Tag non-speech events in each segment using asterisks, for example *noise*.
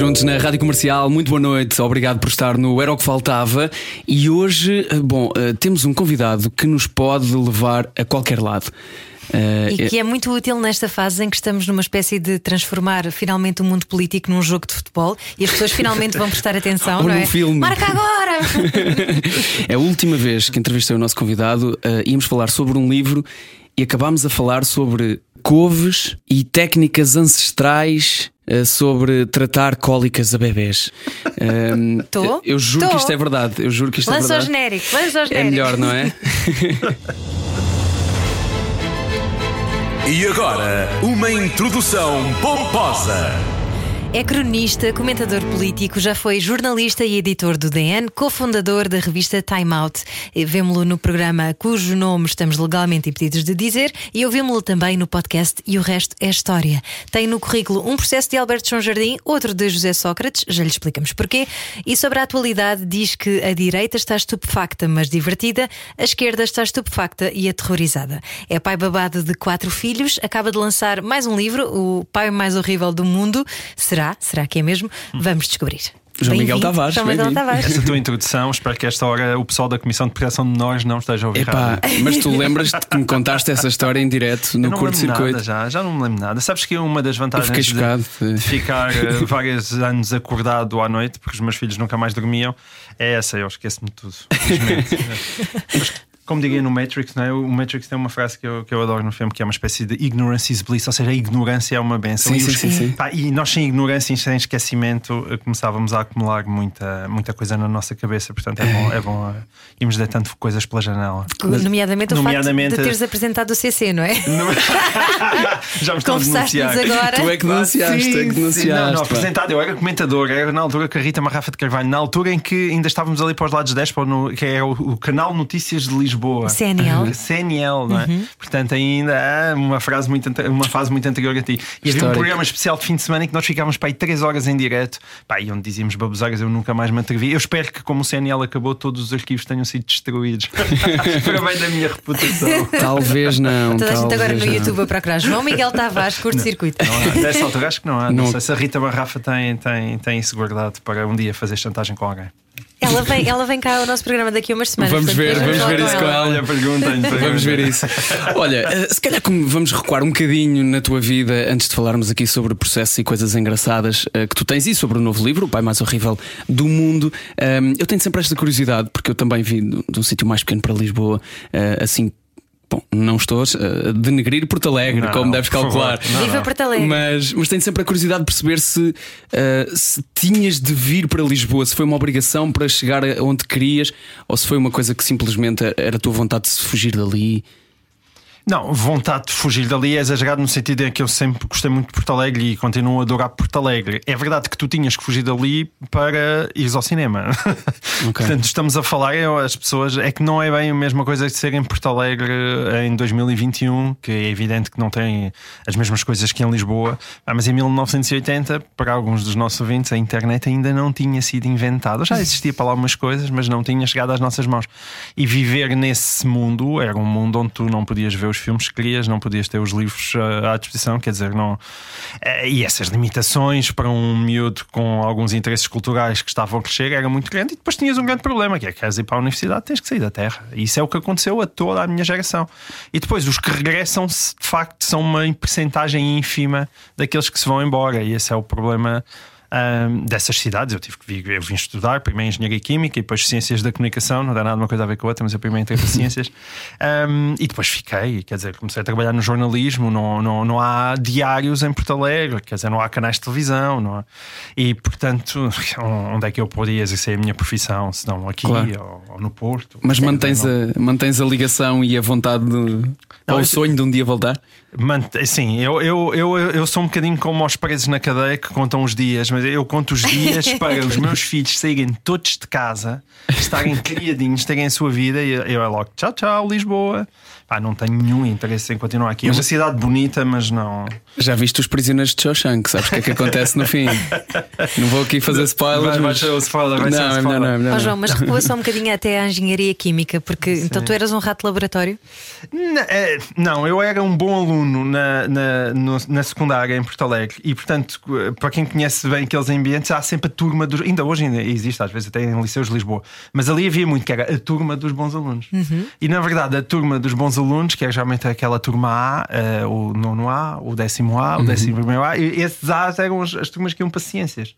Juntos na Rádio Comercial, muito boa noite, obrigado por estar no Era o que Faltava. E hoje, eh, bom, eh, temos um convidado que nos pode levar a qualquer lado. Eh, E que é muito útil nesta fase em que estamos numa espécie de transformar finalmente o mundo político num jogo de futebol e as pessoas finalmente vão prestar atenção, *laughs* Ou não num é? filme. Marca agora! *laughs* é a última vez que entrevistei o nosso convidado, eh, íamos falar sobre um livro e acabámos a falar sobre couves e técnicas ancestrais sobre tratar cólicas a bebés. Ehm, *laughs* Tô? Eu juro Tô. que isto é verdade. Eu juro que isto é Lança o verdade. genérico, lança É genérico. melhor, não é? *laughs* E agora, uma introdução pomposa. É cronista, comentador político, já foi jornalista e editor do DN, cofundador da revista Time Out. E Vemo-lo no programa cujo nome estamos legalmente impedidos de dizer e ouvimos-lo também no podcast E o Resto é História. Tem no currículo um processo de Alberto João Jardim, outro de José Sócrates, já lhe explicamos porquê. E sobre a atualidade, diz que a direita está estupefacta, mas divertida, a esquerda está estupefacta e aterrorizada. É pai babado de quatro filhos, acaba de lançar mais um livro, O Pai Mais Horrível do Mundo. Será? Será que é mesmo? Vamos descobrir. João Miguel Tavares, João Miguel. Tavares. Essa tua introdução, espero que esta hora o pessoal da Comissão de Proteção de Menores não esteja a ouvir Epá, mas tu lembras-te que me contaste essa história em direto no Eu não me lembro nada curto-circuito? já, já não me lembro nada. Sabes que uma das vantagens de, chocado. de ficar eh, vários anos acordado à noite, porque os meus filhos nunca mais dormiam, é essa, eu esqueço-me de tudo. *laughs* Mas, como diria no Matrix, não é? o Matrix tem uma frase que eu, que eu adoro no filme que é uma espécie de ignorance is bliss, ou seja, a ignorância é uma benção. Sim, e, sim, os- sim, sim. pá, e nós, sem ignorância e sem esquecimento, eh, começávamos a acumular muita, muita coisa na nossa cabeça. Portanto, é bom, é bom eh, irmos deitando coisas pela janela. Nomeadamente o Nomeadamente- facto de teres apresentado o CC, não é? *laughs* Já me estão denunciar. agora. Tu é que denunciaste, Sim, é que sim. denunciaste. Não, não, apresentado. Eu era comentador, era na altura que a Rita Marrafa de Carvalho, na altura em que ainda estávamos ali para os lados 10, para no, que é o, o canal Notícias de Lisboa. CNL. CNL, *laughs* não é? Portanto, ainda há uma, frase muito, uma fase muito anterior a ti. E havia um programa especial de fim de semana em que nós ficávamos para aí 3 horas em direto, pá, e onde dizíamos baboseiras, eu nunca mais me atrevi. Eu espero que, como o CNL acabou, todos os arquivos tenham sido destruídos. *laughs* para bem da minha reputação. Talvez não. Toda a gente agora no não. YouTube a procurar João Miguel Tavares, curto-circuito. Não há. Nessa altura acho que não há. Não, Não. sei se a Rita Barrafa tem, tem, tem isso guardado para um dia fazer chantagem com alguém. Ela vem, ela vem cá ao nosso programa daqui a umas semanas. Vamos ver, vamos ver isso com ela. Olha, perguntem. Vamos ver isso. Olha, eh, se calhar vamos recuar um bocadinho na tua vida antes de falarmos aqui sobre o processo e coisas engraçadas eh, que tu tens e sobre o novo livro, O Pai Mais Horrível do Mundo. Ehm, eu tenho sempre esta curiosidade, porque eu também vim de, um sítio mais pequeno para Lisboa, eh, assim. Bom, não estou a denegrir Porto Alegre, Não, como deves calcular. Não, Viva. Porto Alegre. Mas, mas tenho sempre a curiosidade de perceber se, eh, se tinhas de vir para Lisboa, se foi uma obrigação para chegar a onde querias, ou se foi uma coisa que simplesmente era a tua vontade de se fugir dali. Não, vontade de fugir dali é exagerado no sentido em que eu sempre gostei muito de Porto Alegre e continuo a adorar Porto Alegre. É verdade que tu tinhas que fugir dali para ires ao cinema. *laughs* Ok. Portanto, estamos a falar, as pessoas, é que não é bem a mesma coisa de ser em Porto Alegre em 2021, que é evidente que não tem as mesmas coisas que em Lisboa. Ah, mas em 1980, para alguns dos nossos ouvintes, a internet ainda não tinha sido inventada. Já existia para lá umas coisas, mas não tinha chegado às nossas mãos. E viver nesse mundo era um mundo onde tu não podias ver os filmes que querias, não podias ter os livros ah, à disposição, quer dizer, não. Eh, E essas limitações para um miúdo com alguns interesses culturais que estavam a crescer era muito grande. E depois tinhas um grande problema, que é que queres ir para a universidade, tens que sair da terra. E isso é o que aconteceu a toda a minha geração. E depois os que regressam, de facto, são uma percentagem ínfima daqueles que se vão embora. E esse é o problema. Ahm, dessas cidades, eu tive que vir, eu vim estudar primeiro engenharia química e depois ciências da comunicação, não dá nada uma coisa a ver com a outra, mas eu primeiro entrei para *laughs* ciências Ahm, e depois fiquei, quer dizer, comecei a trabalhar no jornalismo, não, não, não há diários em Porto Alegre, quer dizer, não há canais de televisão, não há, e portanto, *laughs* onde é que eu poderia exercer a minha profissão, se não aqui Claro. ou, ou no Porto? Mas mantens não- a, mantens a ligação e a vontade de, ou o sonho de um dia voltar? Sim, eu, eu, eu, eu sou um bocadinho como os presos na cadeia que contam os dias, mas eu conto os dias *laughs* para os meus filhos saírem todos de casa, estarem *laughs* criadinhos, terem a sua vida e eu é logo tchau, tchau, Lisboa. Pá, não tenho nenhum interesse em continuar aqui. É uma cidade bonita, mas não. Já viste os prisioneiros de Shawshank? Sabes o que é que acontece no fim? não vou aqui fazer spoilers. Vai, ser o spoiler, vai não, ser o é melhor spoiler. não, é melhor Ó, não. João, mas recua só um bocadinho até à engenharia química, porque então tu eras um rato de laboratório? N- é, Não, eu era um bom aluno na, na, no- na secundária em Porto Alegre e, portanto, para quem conhece bem aqueles ambientes, há sempre a turma dos. Ainda hoje ainda existe, às vezes até em liceus de Lisboa, mas ali havia muito que era a turma dos bons alunos. E na verdade, a turma dos bons alunos, que é geralmente aquela turma A, eh, o nono A, o décimo A, o décimo primeiro A, e esses A's eram as, as turmas que iam para ciências.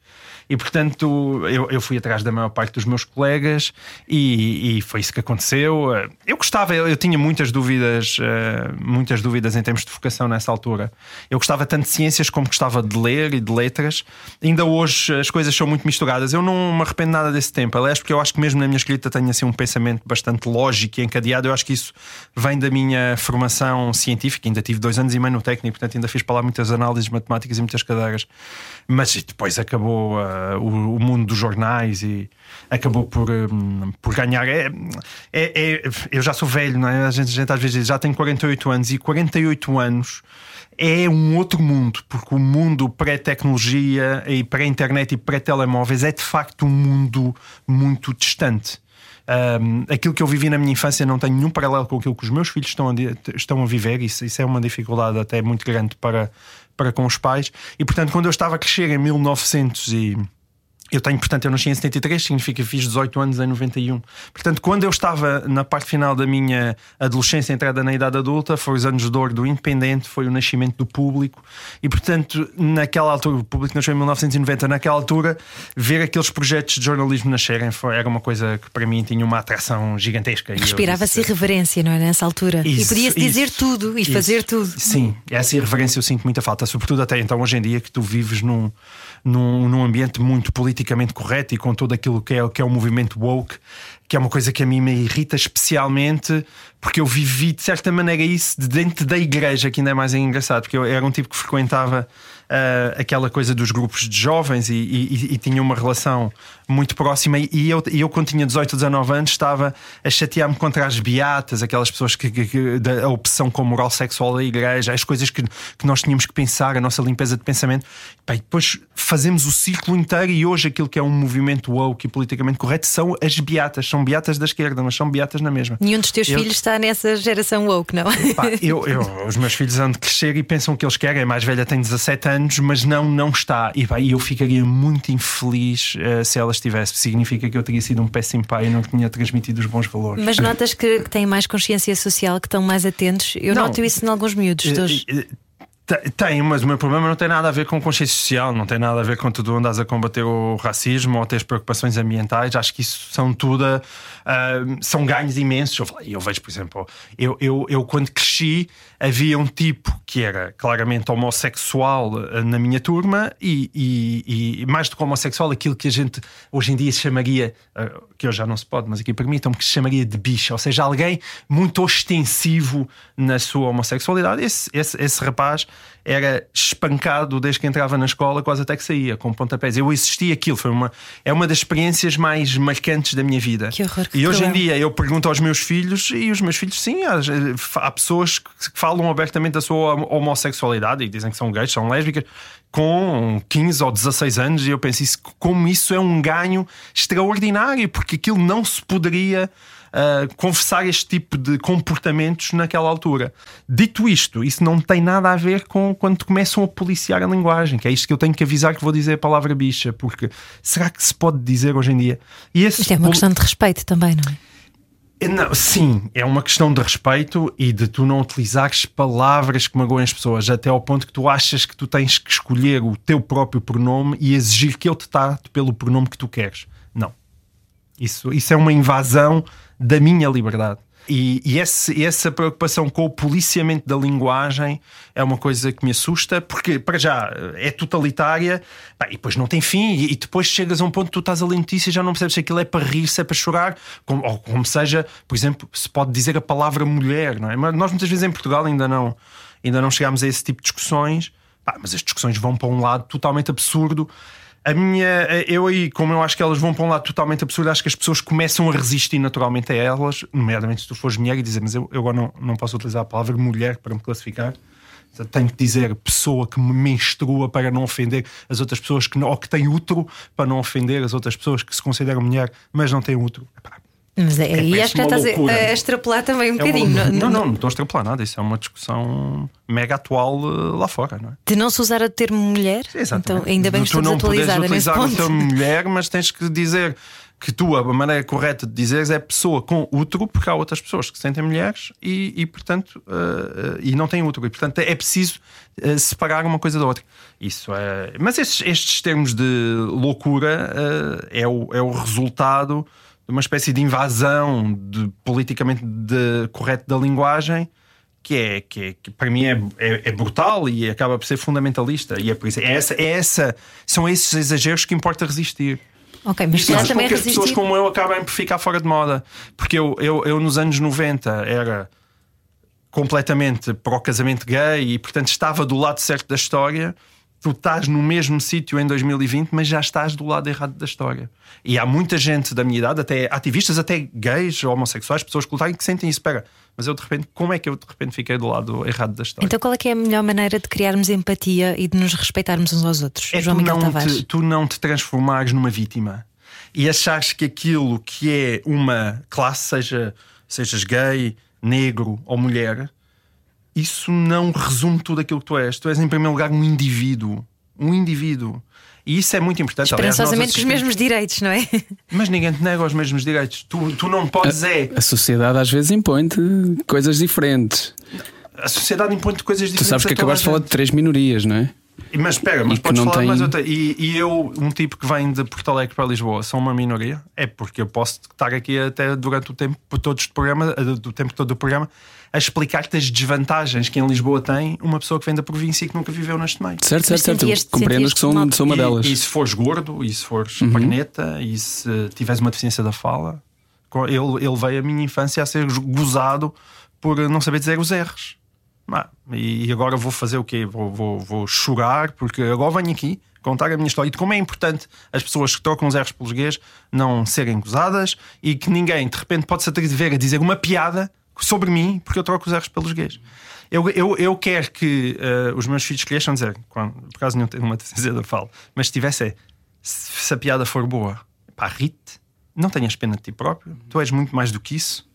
E portanto, eu, eu fui atrás da maior parte dos meus colegas e, e foi isso que aconteceu. Eh, Eu gostava, eu, eu tinha muitas dúvidas, eh, muitas dúvidas em termos de vocação nessa altura. Eu gostava tanto de ciências como gostava de ler e de letras. Ainda hoje as coisas são muito misturadas. Eu não me arrependo nada desse tempo. Aliás, porque eu acho que mesmo na minha escrita tenho assim um pensamento bastante lógico e encadeado. Eu acho que isso vem da minha formação científica. Ainda tive dois anos e meio no técnico, portanto ainda fiz para lá muitas análises matemáticas e muitas cadeiras. Mas depois acabou ah, o, o mundo dos jornais e acabou por, hum, por ganhar. É, é- é- eu já sou velho, não é? A gente, a gente às vezes diz, já tenho 48 anos e 48 anos é um outro mundo, porque o mundo pré-tecnologia e pré-internet e pré-telemóveis é de facto um mundo muito distante. Um, aquilo que eu vivi na minha infância não tem nenhum paralelo com aquilo que os meus filhos estão a, estão a viver. Isso, isso é uma dificuldade até muito grande para, para com os pais. E portanto, quando eu estava a crescer em 1900 e eu tenho, portanto, eu nasci em 73, significa que fiz 18 anos em 91. Portanto, quando eu estava na parte final da minha adolescência, entrada na idade adulta, foi os anos de ouro do Independente, foi o nascimento do público. E, portanto, naquela altura, o público nasceu em 1990, naquela altura, ver aqueles projetos de jornalismo nascerem foi, era uma coisa que para mim tinha uma atração gigantesca. E Respirava-se irreverência, não é? Nessa altura. e Isso, podia-se dizer tudo e isso. fazer tudo. Sim, essa irreverência eu sinto muita falta, sobretudo até então, hoje em dia, que tu vives num, num, num ambiente muito politicamente correto e com todo aquilo que é, que é o movimento woke, que é uma coisa que a mim me irrita especialmente porque eu vivi de certa maneira isso de dentro da igreja, que ainda é mais engraçado, porque eu era um tipo que frequentava ah, aquela coisa dos grupos de jovens e, e- e tinha uma relação muito próxima. E eu, e eu, quando tinha 18, 19 anos, estava a chatear-me contra as beatas, aquelas pessoas que, que- que- da opção com moral sexual da igreja, as coisas que, que nós tínhamos que pensar, a nossa limpeza de pensamento. Bem, depois fazemos o ciclo inteiro e hoje aquilo que é um movimento woke e politicamente correto são as beatas, são beatas da esquerda, mas são beatas na mesma. Nenhum dos teus Eu- filhos está nessa geração woke, não? Pá, eu, eu- os meus filhos andam de crescer e pensam o que eles querem. A mais velha tem 17 anos, mas não, não está. E pá, eu ficaria muito infeliz eh, se ela estivesse. Significa que eu teria sido um péssimo pai e não tinha transmitido os bons valores. Mas notas que, que têm mais consciência social, que estão mais atentos. Eu Não. noto isso em alguns miúdos de hoje. Eh, eh, te- Tem, mas o meu problema não tem nada a ver com consciência social, não tem nada a ver com tu andas a combater o racismo ou teres preocupações ambientais. Acho que isso são tudo são ganhos imensos. Eu, eu vejo, por exemplo, eu, eu, eu quando cresci havia um tipo que era claramente homossexual ah, na minha turma e, e- e mais do que homossexual, aquilo que a gente hoje em dia chamaria, ah, que hoje já não se pode, mas aqui permitam-me que se chamaria de bicha, ou seja, alguém muito ostensivo na sua homossexualidade. Esse, esse, esse rapaz era espancado desde que entrava na escola, quase até que saía, com pontapés. Eu assisti aquilo, foi uma, é uma das experiências mais marcantes da minha vida. Que horror, que e hoje em cruel. dia eu pergunto aos meus filhos, e os meus filhos, sim, há, há pessoas que falam abertamente da sua homossexualidade e dizem que são gays, são lésbicas, com 15 ou 16 anos, e eu penso isso, como isso é um ganho extraordinário, porque aquilo não se poderia. Uh, conversar este tipo de comportamentos naquela altura. Dito isto, isso não tem nada a ver com quando começam a policiar a linguagem, que é isto que eu tenho que avisar que vou dizer a palavra bicha, porque será que se pode dizer hoje em dia? E Isto é uma questão de respeito também, não é? não, sim, é uma questão de respeito e de tu não utilizares palavras que magoem as pessoas, até ao ponto que tu achas que tu tens que escolher o teu próprio pronome e exigir que eu te trate pelo pronome que tu queres. Não. Isso, isso é uma invasão da minha liberdade. E, e esse- essa preocupação com o policiamento da linguagem é uma coisa que me assusta, porque, para já, é totalitária pá, e depois não tem fim. E, e depois chegas a um ponto que tu estás a ler notícia e já não percebes se aquilo é para rir, se é para chorar, como, ou como seja, por exemplo, se pode dizer a palavra mulher, não é? Mas nós muitas vezes em Portugal ainda não, ainda não chegámos a esse tipo de discussões, pá, mas as discussões vão para um lado totalmente absurdo. A minha, eu aí, como eu acho que elas vão para um lado totalmente absurdo, acho que as pessoas começam a resistir naturalmente a elas, nomeadamente se tu fores mulher e dizer, mas eu, eu agora não, não posso utilizar a palavra mulher para me classificar. Tenho que dizer pessoa que me menstrua para não ofender as outras pessoas que, não, ou que tem útero para não ofender as outras pessoas que se consideram mulher, mas não têm útero. Epá, Mas é, É aí acho que já estás a, loucura. a extrapolar também um É uma- bocadinho. não, não- não, não estou a extrapolar nada. Isso é uma discussão mega atual eh, lá fora, não é? De não se usar o termo mulher. Então, ainda bem que tu estou não podes utilizar o termo mulher, mas tens que dizer que tu, a maneira correta de dizeres é pessoa com útero, porque há outras pessoas que se sentem mulheres e, e portanto, eh, e não têm útero. E, portanto, é preciso separar uma coisa da outra. Isso é. Mas estes, estes termos de loucura é, o, é o resultado uma espécie de invasão de, politicamente de- correto da linguagem que é que, é- que para mim é, é, é brutal e acaba por ser fundamentalista e é por isso é essa, é essa são esses exageros que importa resistir Ok, mas com também que as pessoas resistir. como eu acabem por ficar fora de moda porque eu, eu, eu nos anos 90 era completamente para o casamento gay e portanto estava do lado certo da história tu estás no mesmo sítio em 2020 mas já estás do lado errado da história e há muita gente da minha idade até ativistas, até gays, homossexuais pessoas que lutarem que sentem isso, espera mas eu de repente, como é que eu de repente fiquei do lado errado da história? Então, qual é que é a melhor maneira de criarmos empatia e de nos respeitarmos uns aos outros? é João tu Miguel não, Tavares. te, tu não te transformares numa vítima e achares que aquilo que é uma classe, seja sejas gay, negro ou mulher, isso não resume tudo aquilo que tu és. Tu és, em primeiro lugar, um indivíduo. Um indivíduo. E isso é muito importante. Esperançosamente com os mesmos direitos, não é? Mas ninguém te nega os mesmos direitos. Tu, tu não podes é. A sociedade às vezes impõe-te coisas diferentes. A sociedade impõe-te coisas Tu diferentes. sabes que a acabaste de a falar de três minorias, não é? Mas espera, mas E podes não falar tem- mais outra. E, e eu, um tipo que vem de Porto Alegre para Lisboa, sou uma minoria? É porque eu posso estar aqui até durante o tempo todo do programa, do tempo todo do programa, a explicar-te as desvantagens que em Lisboa tem uma pessoa que vem da província e que nunca viveu neste meio. Certo, certo, certo. Compreendes que sou, sentias-te sou uma e, delas. E se fores gordo, e se fores Uhum. perneta, e se tiveres uma deficiência da fala, ele, ele veio a minha infância a ser gozado por não saber dizer os R's. Ah, e agora vou fazer o quê? Vou, vou, vou chorar, porque agora venho aqui contar a minha história e de como é importante as pessoas que trocam os R's pelos G's não serem gozadas e que ninguém de repente pode se atrever a dizer uma piada sobre mim porque eu troco os R's pelos G's. Eu, eu, eu quero que eh, os meus filhos cresçam dizer, quando, por acaso não tenho uma deficiência da fala, mas se tivesse, é, se, se a piada for boa, pá, rite, não tenhas pena de ti próprio, tu és muito mais do que isso.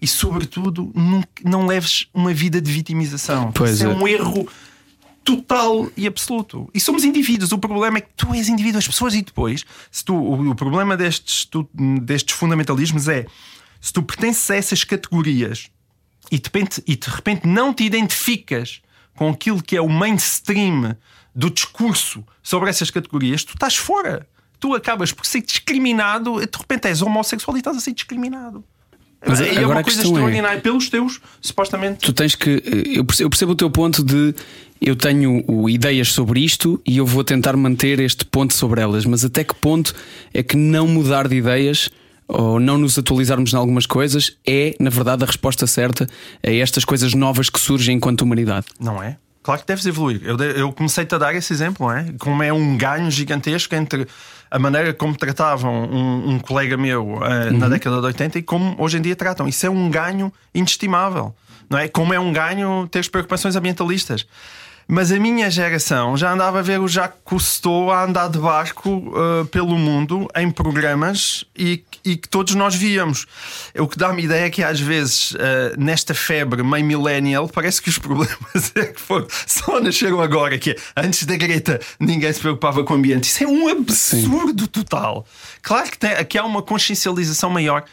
E, sobretudo, não, não leves uma vida de vitimização. Pois é é. um erro total e absoluto. E somos indivíduos. O problema é que tu és indivíduo, as pessoas, e depois, se tu, o, o problema destes, tu- destes fundamentalismos é se tu pertences a essas categorias e de, repente, e de repente não te identificas com aquilo que é o mainstream do discurso sobre essas categorias, tu estás fora. Tu acabas por ser discriminado, de repente és homossexual e estás a ser discriminado. Mas e é agora uma coisa é- extraordinária pelos teus, supostamente. Tu tens que. Eu percebo, eu percebo o teu ponto de. Eu tenho ideias sobre isto e eu vou tentar manter este ponto sobre elas, mas até que ponto é que não mudar de ideias ou não nos atualizarmos em algumas coisas é, na verdade, a resposta certa a estas coisas novas que surgem enquanto humanidade? Não é? Claro que deves evoluir. Eu, eu comecei-te a dar esse exemplo, não é? Como é um ganho gigantesco entre a maneira como tratavam um, um colega meu eh, na década de 80 e como hoje em dia tratam. Isso é um ganho inestimável, não é? Como é um ganho ter as preocupações ambientalistas. Mas a minha geração já andava a ver o Jacques Cousteau a andar de barco eh, pelo mundo em programas e, e que todos nós víamos. O que dá-me ideia é que às vezes, eh, nesta febre meio millennial, parece que os *laughs* problemas é que foram, só nasceram agora. Que é, antes da Greta ninguém se preocupava com o ambiente. Isso é um absurdo total. Claro que, tem, que há uma consciencialização maior,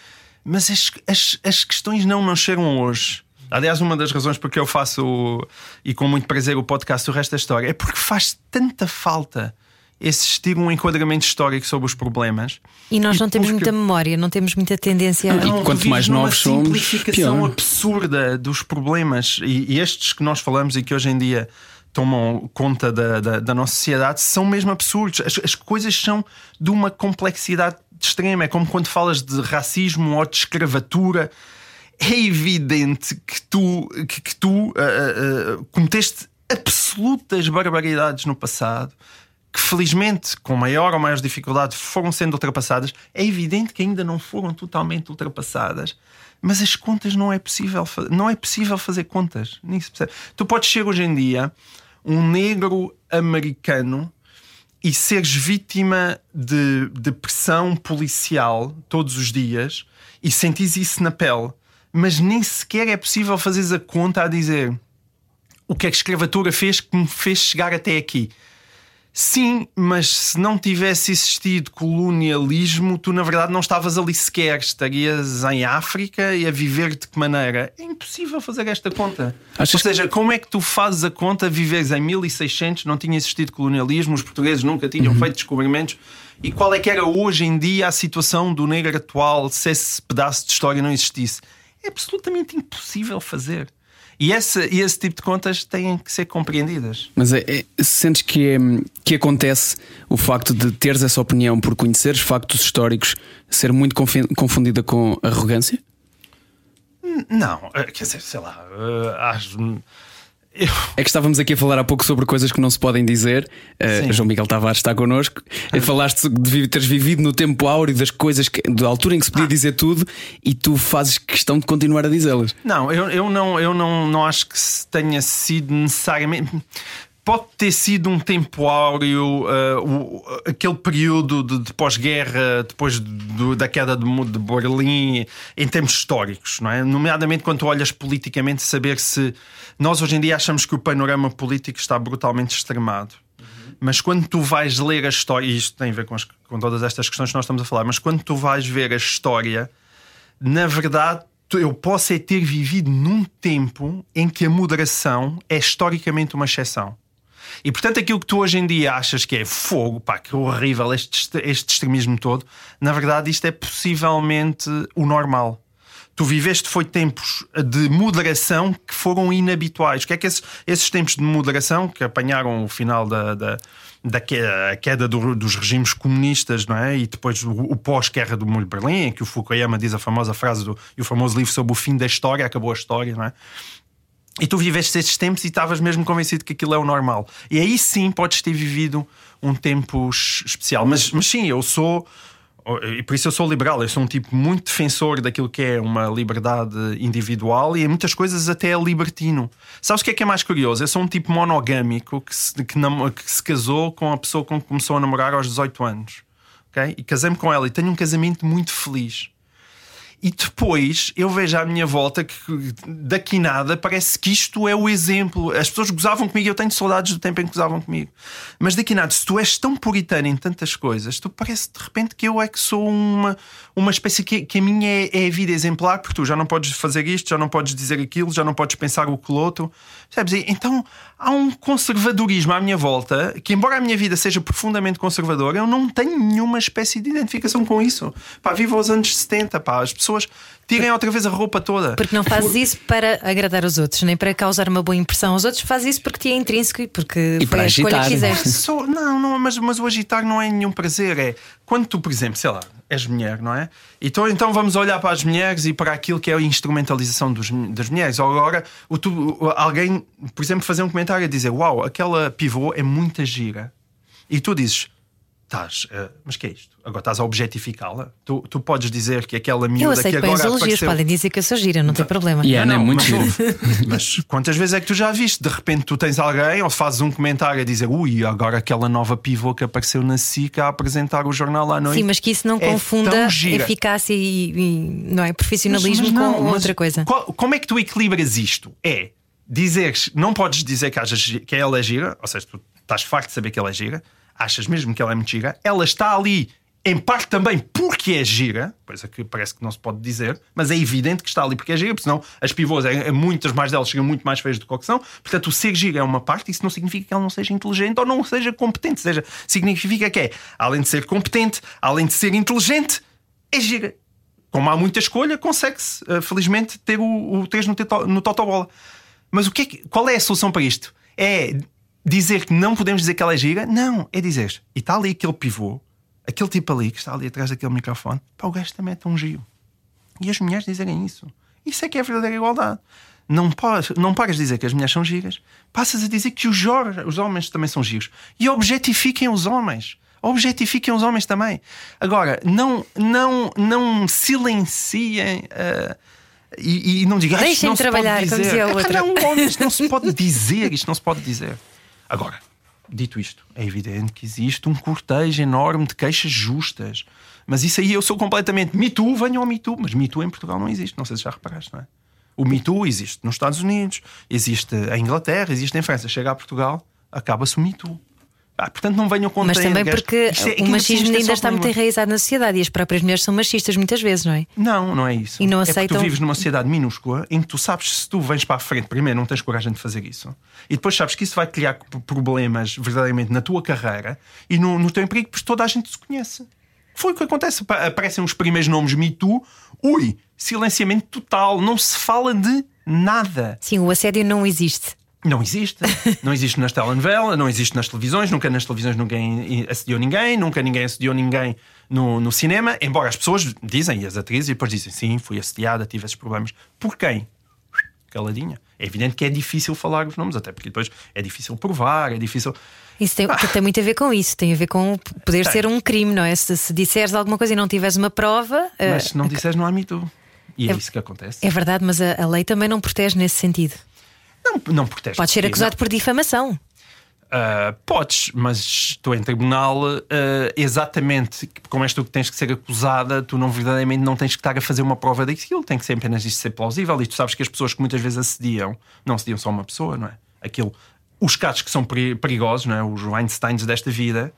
mas as, as, as questões não nasceram hoje. Aliás, uma das razões porque eu faço o- e com muito prazer o podcast O Resto da História é porque faz tanta falta existir um enquadramento histórico sobre os problemas. E nós não temos muita memória, não temos muita tendência a. E quanto mais novos somos, simplificação pior. absurda dos problemas e, e estes que nós falamos e que hoje em dia tomam conta da, da, da nossa sociedade são mesmo absurdos. As, as coisas são de uma complexidade extrema. É como quando falas de racismo ou de escravatura. É evidente que tu, que, que tu ah, ah, cometeste absolutas barbaridades no passado que felizmente, com maior ou maior dificuldade, foram sendo ultrapassadas. É evidente que ainda não foram totalmente ultrapassadas. Mas as contas não é possível, não é possível fazer contas. Nem se percebe. Tu podes ser hoje em dia um negro americano e seres vítima de, de pressão policial todos os dias e sentires isso na pele, mas nem sequer é possível fazeres a conta a dizer o que é que a escravatura fez que me fez chegar até aqui. Sim, mas se não tivesse existido colonialismo, tu na verdade não estavas ali sequer. Estarias em África e a viver de que maneira? É impossível fazer esta conta. Achas Ou seja, como é que tu fazes a conta viveres em 1600, não tinha existido colonialismo, os portugueses nunca tinham uhum. feito descobrimentos? E qual é que era hoje em dia a situação do negro atual se esse pedaço de história não existisse? É absolutamente impossível fazer. E esse, esse tipo de contas têm que ser compreendidas. Mas é, é, sentes que, é, que acontece o facto de teres essa opinião por conheceres factos históricos ser muito confundida com arrogância? Não, eh, quer dizer, sei lá, acho eu... É que estávamos aqui a falar há pouco sobre coisas que não se podem dizer. Uh, João Miguel Tavares está connosco. Uh, falaste de teres vivido no tempo áureo das coisas, que, da altura em que se podia ah. dizer tudo, e tu fazes questão de continuar a dizê-las. Não, eu, eu, não, eu não, não acho que tenha sido necessariamente pode ter sido um tempo áureo, uh, o, aquele período de, de pós-guerra, depois do, da queda de, de Berlim, em termos históricos, não é? Nomeadamente quando tu olhas politicamente, saber se nós hoje em dia achamos que o panorama político está brutalmente extremado. Mas quando tu vais ler a história, e isto tem a ver com, as, com todas estas questões que nós estamos a falar, mas quando tu vais ver a história, na verdade eu posso é ter vivido num tempo em que a moderação é historicamente uma exceção. E portanto, aquilo que tu hoje em dia achas que é fogo, pá, que horrível este, este extremismo todo, na verdade, isto é possivelmente o normal. Tu viveste foi tempos de moderação que foram inabituais. O que é que esses, esses tempos de moderação que apanharam o final da, da, da queda, do, dos regimes comunistas, não é? E depois o, o pós-guerra do Muro de Berlim, em que o Fukuyama diz a famosa frase do, e o famoso livro sobre o fim da história, acabou a história, não é? E tu viveste esses tempos e estavas mesmo convencido que aquilo é o normal. E aí sim podes ter vivido um tempo especial. Mas, mas sim, eu sou. E por isso eu sou liberal, eu sou um tipo muito defensor daquilo que é uma liberdade individual e em muitas coisas até é libertino. Sabes o que é que é mais curioso? Eu sou um tipo monogâmico que se, que, que se casou com a pessoa com que começou a namorar aos 18 anos. Okay? E casei-me com ela e tenho um casamento muito feliz. E depois eu vejo à minha volta que daqui nada parece que isto é o exemplo. As pessoas gozavam comigo, eu tenho saudades do tempo em que gozavam comigo. Mas daqui nada, se tu és tão puritano em tantas coisas, tu parece de repente que eu é que sou uma, uma espécie que, que a minha é, é a vida exemplar, porque tu já não podes fazer isto, já não podes dizer aquilo, já não podes pensar o que o outro. Sabes? Então há um conservadorismo à minha volta que, embora a minha vida seja profundamente conservadora, eu não tenho nenhuma espécie de identificação com isso. Pá, vivo aos anos 70, pá, as pessoas tirem outra vez a roupa toda. Porque não fazes isso para agradar os outros, nem para causar uma boa impressão aos outros, fazes isso porque te é intrínseco e porque e foi a agitar. escolha que fizeste. Não, não, não mas, mas o agitar não é nenhum prazer. É quando tu, por exemplo, sei lá, és mulher, não é? Então, então vamos olhar para as mulheres e para aquilo que é a instrumentalização dos, das mulheres. Ou agora, o, tu, alguém, por exemplo, fazer um comentário e dizer: Uau, aquela pivô é muita gira. E tu dizes: Estás, uh, mas que é isto? Agora estás a objetificá-la? Tu, tu podes dizer que aquela miúda eu aceito que agora. Os elogios apareceu... podem dizer que eu sou gira, não tem problema. E yeah, não, é muito mas, *laughs* mas quantas vezes é que tu já viste? De repente tu tens alguém ou fazes um comentário a dizer ui, agora aquela nova pivô que apareceu na SICA a apresentar o jornal à noite. Sim, mas que isso não é confunda eficácia e, e, não é profissionalismo mas, mas não, com outra coisa. Qual, como é que tu equilibras isto? É dizeres, não podes dizer que, hajas, que ela é gira, ou seja, tu estás farto de saber que ela é gira achas mesmo que ela é muito gira, ela está ali em parte também porque é gira, coisa que parece que não se pode dizer, mas é evidente que está ali porque é gira, porque senão as pivôs, é, é, muitas mais delas chegam muito mais feias do que que são. Portanto, o ser gira é uma parte, isso não significa que ela não seja inteligente ou não seja competente. Seja, significa que é, além de ser competente, além de ser inteligente, é gira. Como há muita escolha, consegue-se, uh, felizmente, ter o, o 3 no, no Totobola. Mas o que, é que qual é a solução para isto? É dizer que não podemos dizer que ela é gira, não, é dizer, e está ali aquele pivô, aquele tipo ali que está ali atrás daquele microfone, pá, o gajo também é tão giro. E as mulheres dizerem isso. Isso é que é a verdadeira igualdade. não, paras, não paras de dizer que as mulheres são giras, passas a dizer que os, os homens também são giros. E objetifiquem os homens. Objetifiquem os homens também. Agora, não, não, não silenciem. Uh, e, e, não digam ah, Deixem não trabalhar, se pode dizer. como dizia o outro. Não, isto não se pode dizer, isto não se pode dizer. Agora, dito isto, é evidente que existe um cortejo enorme de queixas justas. Mas isso aí eu sou completamente Me Too, venham ao Me Too. Mas Me Too em Portugal não existe, não sei se já reparaste, não é? O Me Too existe nos Estados Unidos, existe em Inglaterra, existe em França. Chega a Portugal, acaba-se o Me Too. Ah, portanto, não venham com Mas também porque é, o machismo ainda está muito enraizado na sociedade e as próprias mulheres são machistas muitas vezes, não é? Não, não é isso. E não é aceitam. tu vives numa sociedade minúscula em que tu sabes se tu vens para a frente, primeiro não tens coragem de fazer isso, e depois sabes que isso vai criar problemas verdadeiramente na tua carreira e no, no teu emprego, porque toda a gente se conhece. Foi o que acontece. Aparecem os primeiros nomes Me Too, ui, silenciamento total, não se fala de nada. Sim, o assédio não existe. Não existe. Não existe nas telenovelas, não existe nas televisões, nunca nas televisões ninguém assediou ninguém, nunca ninguém assediou ninguém no, no cinema, embora as pessoas dizem, e as atrizes, e depois dizem sim, fui assediada, tive esses problemas. Por quem? Caladinha. É evidente que é difícil falar os nomes, até porque depois é difícil provar, é difícil. Isso tem, ah. tem muito a ver com isso, tem a ver com poder tem. ser um crime, não é? Se, se disseres alguma coisa e não tiveres uma prova. Mas se não disseres, não há mito. E é, é isso que acontece. É verdade, mas a, a lei também não protege nesse sentido. Não, não protege. Podes ser acusado não. por difamação. Uh, podes, mas estou em tribunal uh, exatamente como és tu que tens que ser acusada, tu não verdadeiramente não tens que estar a fazer uma prova daquilo, tem que ser apenas isto ser plausível. E tu sabes que as pessoas que muitas vezes assediam, não assediam só uma pessoa, não é? Aquilo, os casos que são perigosos, não é? Os Weinsteins desta vida,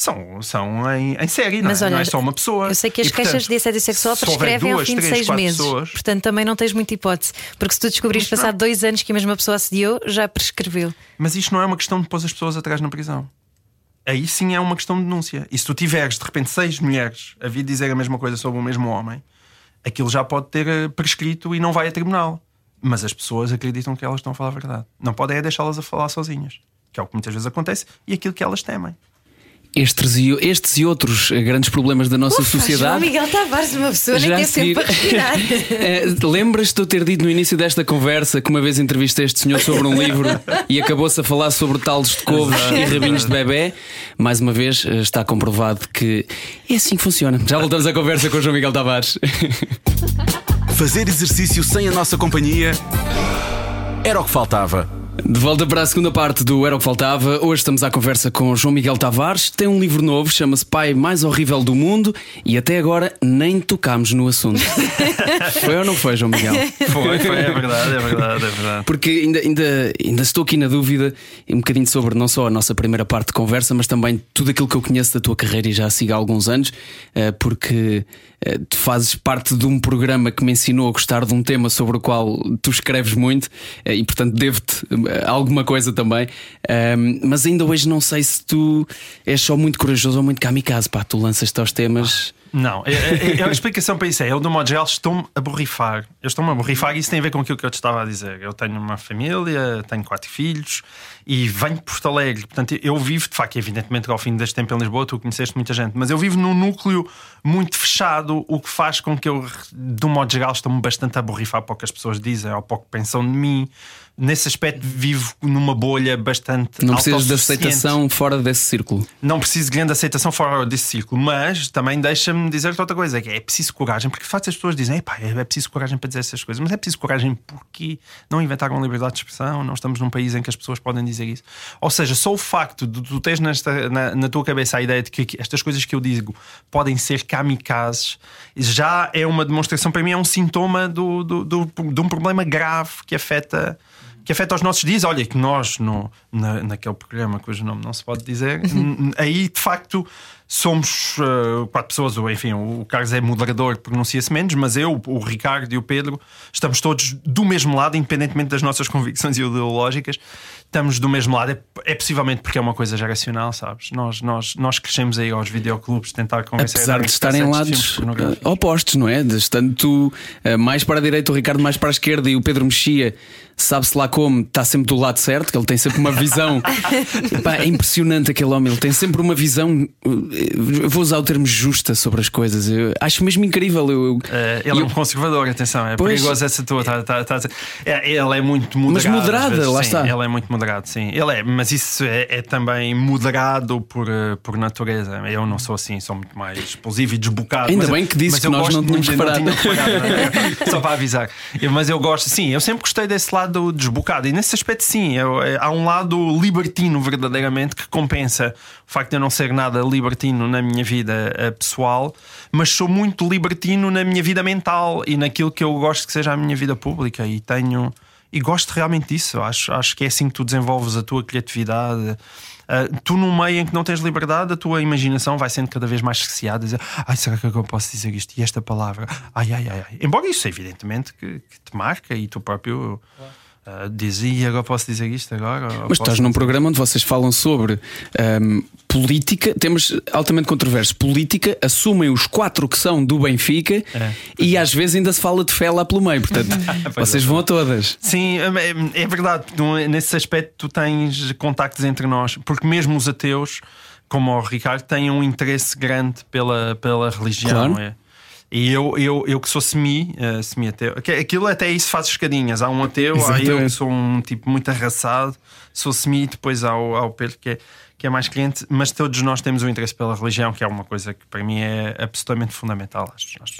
são, são em, em série, não, é? olha, não é só uma pessoa. Eu sei que as e, queixas portanto, de assédio sexual prescrevem ao fim de seis meses. Pessoas... Portanto, também não tens muita hipótese. Porque se tu descobrires passado dois anos que a mesma pessoa assediou, já prescreveu. Mas isto não é uma questão de pôr as pessoas atrás na prisão. Aí sim é uma questão de denúncia. E se tu tiveres de repente seis mulheres a vir dizer a mesma coisa sobre o mesmo homem, aquilo já pode ter eh, prescrito e não vai a tribunal. Mas as pessoas acreditam que elas estão a falar a verdade. Não podem é deixá-las a falar sozinhas, que é o que muitas vezes acontece e aquilo que elas temem. Estes e, estes e outros grandes problemas da nossa Ufa, sociedade. João Miguel Tavares, uma pessoa nem tem tempo para respirar. *laughs* Eh, lembras-te de eu ter dito no início desta conversa que uma vez entrevistei este senhor sobre um livro e acabou-se a falar sobre talos de couves e rabinhos de bebê? Mais uma vez eh, está comprovado que é assim que funciona. Já voltamos à conversa com o João Miguel Tavares. Fazer exercício sem a nossa companhia era o que faltava. De volta para a segunda parte do Era o que Faltava. Hoje estamos à conversa com João Miguel Tavares. Tem um livro novo, chama-se Pai Mais Horrível do Mundo e até agora nem tocámos no assunto. *laughs* foi ou não foi, João Miguel? Foi, foi, é verdade, é verdade, é verdade. Porque ainda, ainda, ainda estou aqui na dúvida um bocadinho sobre não só a nossa primeira parte de conversa, mas também tudo aquilo que eu conheço da tua carreira e já sigo há alguns anos, eh, porque eh, tu fazes parte de um programa que me ensinou a gostar de um tema sobre o qual tu escreves muito eh, e, portanto, devo-te alguma coisa também. Mas ainda hoje não sei se tu és só muito corajoso ou muito kamikaze. Pá, tu lanças-te aos temas. Não, é, é, a explicação para isso é: eu, do modo geral, estou-me a borrifar. Eu estou-me a borrifar e isso tem a ver com aquilo que eu te estava a dizer. Eu tenho uma família, tenho quatro filhos e venho de Porto Alegre. Portanto, eu vivo, de facto, evidentemente, ao fim deste tempo em Lisboa, tu conheceste muita gente, mas eu vivo num núcleo muito fechado, o que faz com que eu, um modo geral, estou-me bastante a borrifar para o que as pessoas dizem ou para o que pensam de mim nesse aspecto vivo numa bolha bastante Não precisas de aceitação fora desse círculo. Não preciso de grande aceitação fora desse círculo, mas também deixa-me dizer outra coisa, que é preciso coragem, porque de facto as pessoas dizem, é preciso coragem para dizer essas coisas, mas é preciso coragem porque não inventaram liberdade de expressão, não estamos num país em que as pessoas podem dizer isso. Ou seja, só o facto de tu teres nesta, na, na tua cabeça a ideia de que estas coisas que eu digo podem ser kamikazes, já é uma demonstração, para mim é um sintoma do, do, do, de um problema grave que afeta que afeta os nossos dias. Olha, que nós, no, na, naquele programa cujo nome não se pode dizer, *laughs* aí de facto somos uh, quatro pessoas, ou enfim, o Carlos é moderador, pronuncia-se menos, mas eu, o Ricardo e o Pedro estamos todos do mesmo lado, independentemente das nossas convicções *laughs* ideológicas estamos do mesmo lado. É, é possivelmente porque é uma coisa geracional, sabes? Nós, nós, nós crescemos aí aos videoclubes tentar convencer Apesar de estarem lados eh, opostos, não é? De, estando tu uh, mais para a direita, o Ricardo mais para a esquerda e o Pedro Mexia, sabe-se lá como, está sempre do lado certo, que ele tem sempre uma visão. *laughs* Epá, é impressionante aquele homem, ele tem sempre uma visão. vou usar o termo justa sobre as coisas. Eu acho mesmo incrível. Eu, Uh, ele eu- é um conservador, atenção, é Pois. perigoso essa tua. Tá, tá, tá, é, ele é muito moderado. Mas moderada, vezes, lá sim, está. Ele é muito moderado, sim. Ele é, mas isso é, é também moderado por, eh, por natureza. Eu não sou assim, sou muito mais explosivo e desbocado. Ainda mas bem que disse mas que eu nós gosto não tínhamos reparado. tinha reparado, não é? Só para avisar. Eu- Mas eu gosto, sim, eu sempre gostei desse lado desbocado. E nesse aspecto, sim, eu- é- há um lado libertino verdadeiramente que compensa o facto de eu não ser nada libertino na minha vida eh, pessoal, mas sou muito libertino na minha vida mental e naquilo que eu gosto que seja a minha vida pública. E tenho. E gosto realmente disso. Acho, acho que é assim que tu desenvolves a tua criatividade. Ah, tu, num meio em que não tens liberdade, a tua imaginação vai sendo cada vez mais esqueciada. Dizer, ai, será que eu posso dizer isto? E esta palavra? Ai, ai, ai. ai. Embora isso, evidentemente, que, que te marca e tu próprio ah, dizes, e agora posso dizer isto agora? Mas estás num dizer- programa onde vocês falam sobre ahm, política, temas altamente controversos. Política, assumem os quatro que são do Benfica e às vezes ainda se fala de fé lá pelo meio. Portanto, *laughs* Pois vocês é. vão a todas. Sim, é, é verdade. Tu, Nesse aspecto, tu tens contactos entre nós, porque mesmo os ateus, como o Ricardo, têm um interesse grande pela, pela religião. Claro. não é? E eu, eu, eu que sou semi, eh, semi-ateu, que- aquilo até isso faz escadinhas. Há um ateu, há eu que Exatamente. sou um tipo muito arraçado, sou semi, depois há o, há o Pedro que é, que é mais crente, mas todos nós temos um interesse pela religião, que é uma coisa que para mim é absolutamente fundamental. Acho, acho,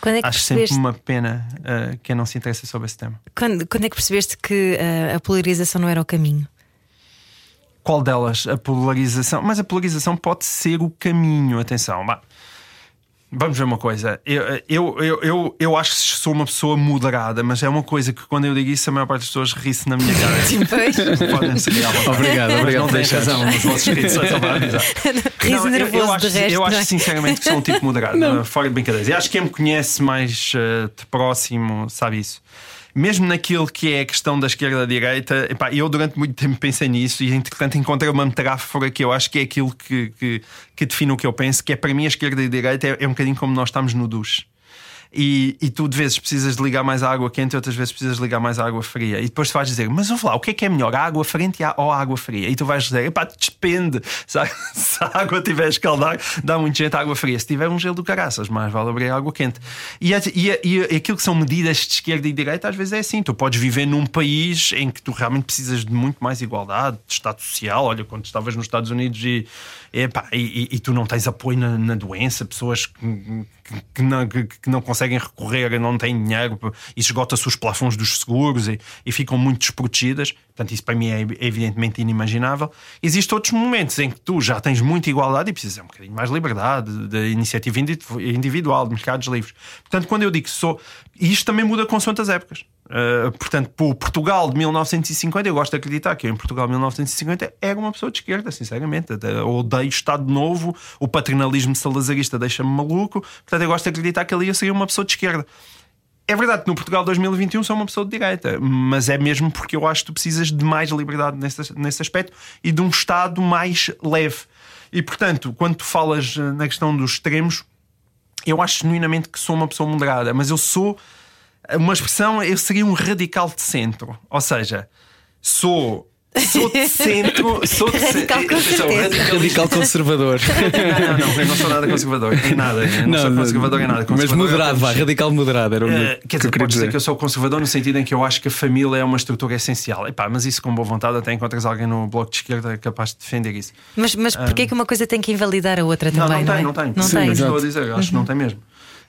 Quando é que acho sempre percebeste, uma pena eh, quem não se interessa sobre esse tema. quando, quando é que percebeste que ah, a polarização não era o caminho? Qual delas? A polarização. Mas a polarização pode ser o caminho. Atenção. Bah, Vamos ver uma coisa. Eu, eu, eu, eu, eu acho que sou uma pessoa moderada, mas é uma coisa que quando eu digo isso, a maior parte das pessoas ri-se na minha cara. Pois. Podem se rir à vontade. Obrigado, obrigado Não por têm razão nos vossos risos, só para avisar. Riso Não, eu- nervoso eu, acho, de resto. eu acho não é? sinceramente que sou um tipo moderado, fora de brincadeiras. E acho que quem me conhece mais eh, de próximo sabe isso. Mesmo naquilo que é a questão da esquerda-direita, eu durante muito tempo pensei nisso e entretanto encontrei uma metáfora que eu acho que é aquilo que, que, que define o que eu penso, que é para mim a esquerda e a direita é, é um bocadinho como nós estamos no duche. E, e tu de vezes precisas de ligar mais à água quente, outras vezes precisas de ligar mais à água fria. E depois tu vais dizer, mas ouve lá, o que é que é melhor, a água frente ou a água fria? E tu vais dizer, epá, depende. Se a, *laughs* se a água tiver escaldar, dá muito jeito à água fria. Se tiver um gelo do caraças, mais vale abrir a água quente. E, e, e aquilo que são medidas de esquerda e direita, às vezes é assim. Tu podes viver num país em que tu realmente precisas de muito mais igualdade, de Estado social. Olha, quando estavas nos Estados Unidos e, epá, e, e- e tu não tens apoio na, na doença, pessoas que, que- não, que, que não conseguem recorrer, não têm dinheiro, e esgota-se os plafons dos seguros e, e ficam muito desprotegidas. Portanto, isso para mim é evidentemente inimaginável. Existem outros momentos em que tu já tens muita igualdade e precisas de um bocadinho mais liberdade, de iniciativa indi- individual, de mercados livres. Portanto, quando eu digo que sou. E isto também muda consoante as épocas. Uh, portanto, por Portugal de 1950, eu gosto de acreditar que em Portugal de 1950 era uma pessoa de esquerda, sinceramente. Eu odeio o Estado Novo, o paternalismo salazarista deixa-me maluco. Portanto, eu gosto de acreditar que ali eu seria uma pessoa de esquerda. É verdade que no Portugal 2021 sou uma pessoa de direita, mas é mesmo porque eu acho que tu precisas de mais liberdade nesse, nesse aspecto e de um Estado mais leve. E portanto, quando tu falas eh, na questão dos extremos, eu acho genuinamente que sou uma pessoa moderada, mas eu sou uma expressão, eu seria um radical de centro. Ou seja, sou. Sou de *laughs* centro, sou de Radical centro. Radicalista. Radical conservador. Não, não, não, eu não sou nada conservador em nada. Eu não, sou conservador em nada. Mas Conservador é moderado, vá, radical moderado. Era o Uh, que quer eu dizer, queria podes dizer dizer. que eu sou conservador no sentido em que eu acho que a família é uma estrutura essencial. Epá, mas isso com boa vontade até encontras alguém no bloco de esquerda capaz de defender isso. Mas, mas porquê que uma coisa tem que invalidar a outra Não, também? não, tem, é? não tem. Não Sim, tem. Estou a dizer, acho que não tem mesmo.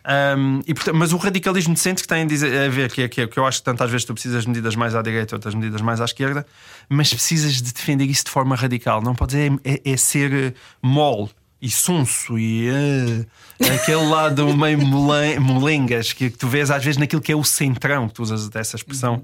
Um, e, portanto, mas o radicalismo de centro que tem a, ver que é, que é que eu acho que tantas vezes tu precisas de medidas mais à direita, outras medidas mais à esquerda, mas precisas de defender isso de forma radical. Não pode ser é, é ser eh, mole e sonso e eh, aquele lado meio molen- molengas que, que tu vês às vezes naquilo que é o centrão, que tu usas essa expressão.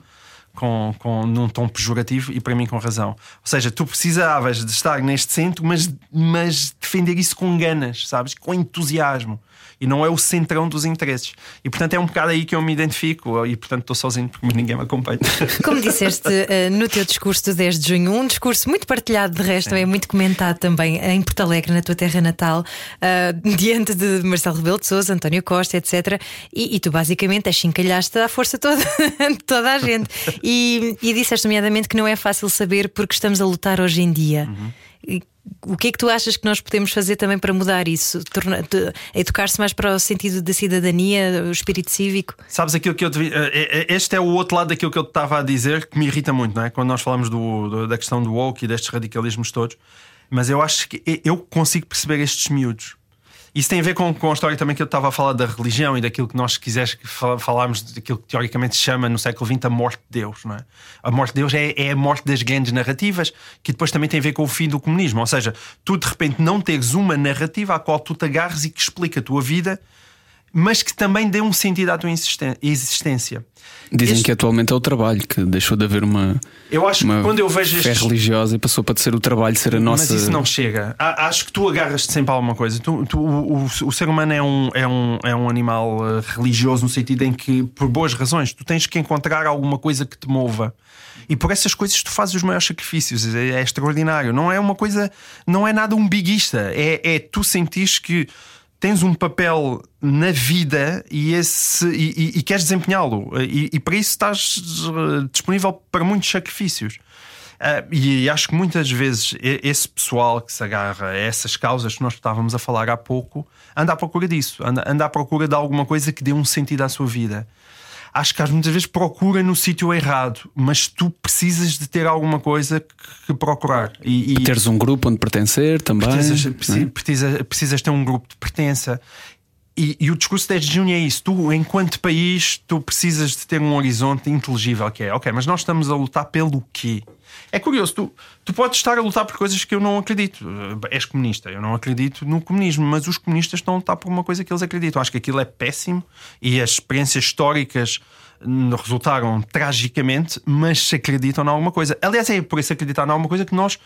Com, com, num tom pejorativo e para mim com razão. Ou seja, tu precisavas de estar neste centro, mas, mas defender isso com ganas, sabes? Com entusiasmo. E não é o centrão dos interesses. E portanto é um bocado aí que eu me identifico. E portanto estou sozinho porque ninguém me acompanha. *laughs* Como disseste eh, no teu discurso do 10 de junho, um discurso muito partilhado, de resto, é muito comentado também em Porto Alegre, na tua terra natal, ah, *laughs* diante de Marcelo Rebelo de Souza, António Costa, etc. E, e tu basicamente achincalhaste à força toda, *laughs* toda a gente. E, e disseste, nomeadamente, que não é fácil saber porque estamos a lutar hoje em dia. E o que é que tu achas que nós podemos fazer também para mudar isso? Educar-se mais para o sentido da cidadania, o espírito cívico? Sabes aquilo que eu te... Eh, eh, este é o outro lado daquilo que eu estava a dizer que me irrita muito, não é? Quando nós falamos do, da questão do woke e destes radicalismos todos. Mas eu acho que eu consigo perceber estes miúdos. Isso tem a ver com, com a história também que eu estava a falar da religião e daquilo que nós quiseres falarmos daquilo que teoricamente se chama no século XX a morte de Deus. Não é? A morte de Deus é, é, a morte das grandes narrativas, que depois também tem a ver com o fim do comunismo. Ou seja, tu de repente não teres uma narrativa à qual tu te agarres e que explica a tua vida mas que também dê um sentido à tua existência. Dizem este... que atualmente é o trabalho, que deixou de haver uma, eu acho uma que quando eu vejo fé estes... religiosa e passou para ser o trabalho, ser a nossa. Mas isso não chega. Acho que tu agarras-te sempre a alguma coisa. Tu, tu, o, o, ser humano é um, é um, é um animal uh, religioso no sentido em que, por boas razões, tu tens que encontrar alguma coisa que te mova. E por essas coisas tu fazes os maiores sacrifícios. É, é extraordinário. Não é uma coisa, não é nada umbiguista. É, é tu sentires que tens um papel na vida e, esse, e, e, e queres desempenhá-lo. E, e, para isso estás eh, disponível para muitos sacrifícios. Uh, e acho que muitas vezes esse pessoal que se agarra a essas causas que nós estávamos a falar há pouco anda à procura disso, anda, anda à procura de alguma coisa que dê um sentido à sua vida acho que às muitas vezes procura no sítio errado, mas tu precisas de ter alguma coisa que, procurar. E, e teres um grupo onde pertencer também. Precisas, é? precisas, precisas ter um grupo de pertença. E, e, o discurso 10 de junho é isso. Tu, enquanto país, tu precisas de ter um horizonte inteligível que é, ok, mas nós estamos a lutar pelo quê? É curioso, tu, tu podes estar a lutar por coisas que eu não acredito. És comunista, eu não acredito no comunismo, mas os comunistas estão a lutar por uma coisa que eles acreditam. Acho que aquilo é péssimo e as experiências históricas resultaram tragicamente, mas se acreditam em alguma coisa. Aliás, é por isso acreditar em alguma coisa que nós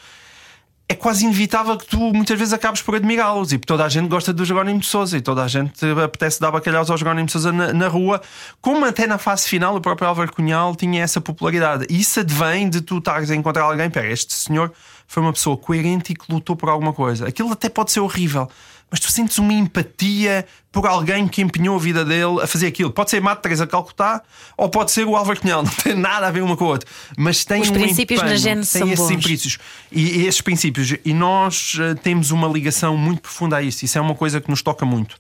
é quase inevitável que tu muitas vezes acabes por admirá-los. E toda a gente gosta do Jerónimo de Souza e toda a gente apetece dar bacalhaus ao Jerónimo de Souza na, na, rua, como até na fase final o próprio Álvaro Cunhal tinha essa popularidade. Isso advém de tu estares a encontrar alguém. Pera, este senhor foi uma pessoa coerente e que lutou por alguma coisa. Aquilo até pode ser horrível, mas tu sentes uma empatia por alguém que empenhou a vida dele a fazer aquilo. Pode ser Mato Teresa Calcutá ou pode ser o Álvaro Cunhal, *laughs* não tem nada a ver uma com a outra. Mas tem Os um princípios empenho, na gente tem são esses bons. princípios. E, e esses princípios. E nós uh, temos uma ligação muito profunda a isso. Isso é uma coisa que nos toca muito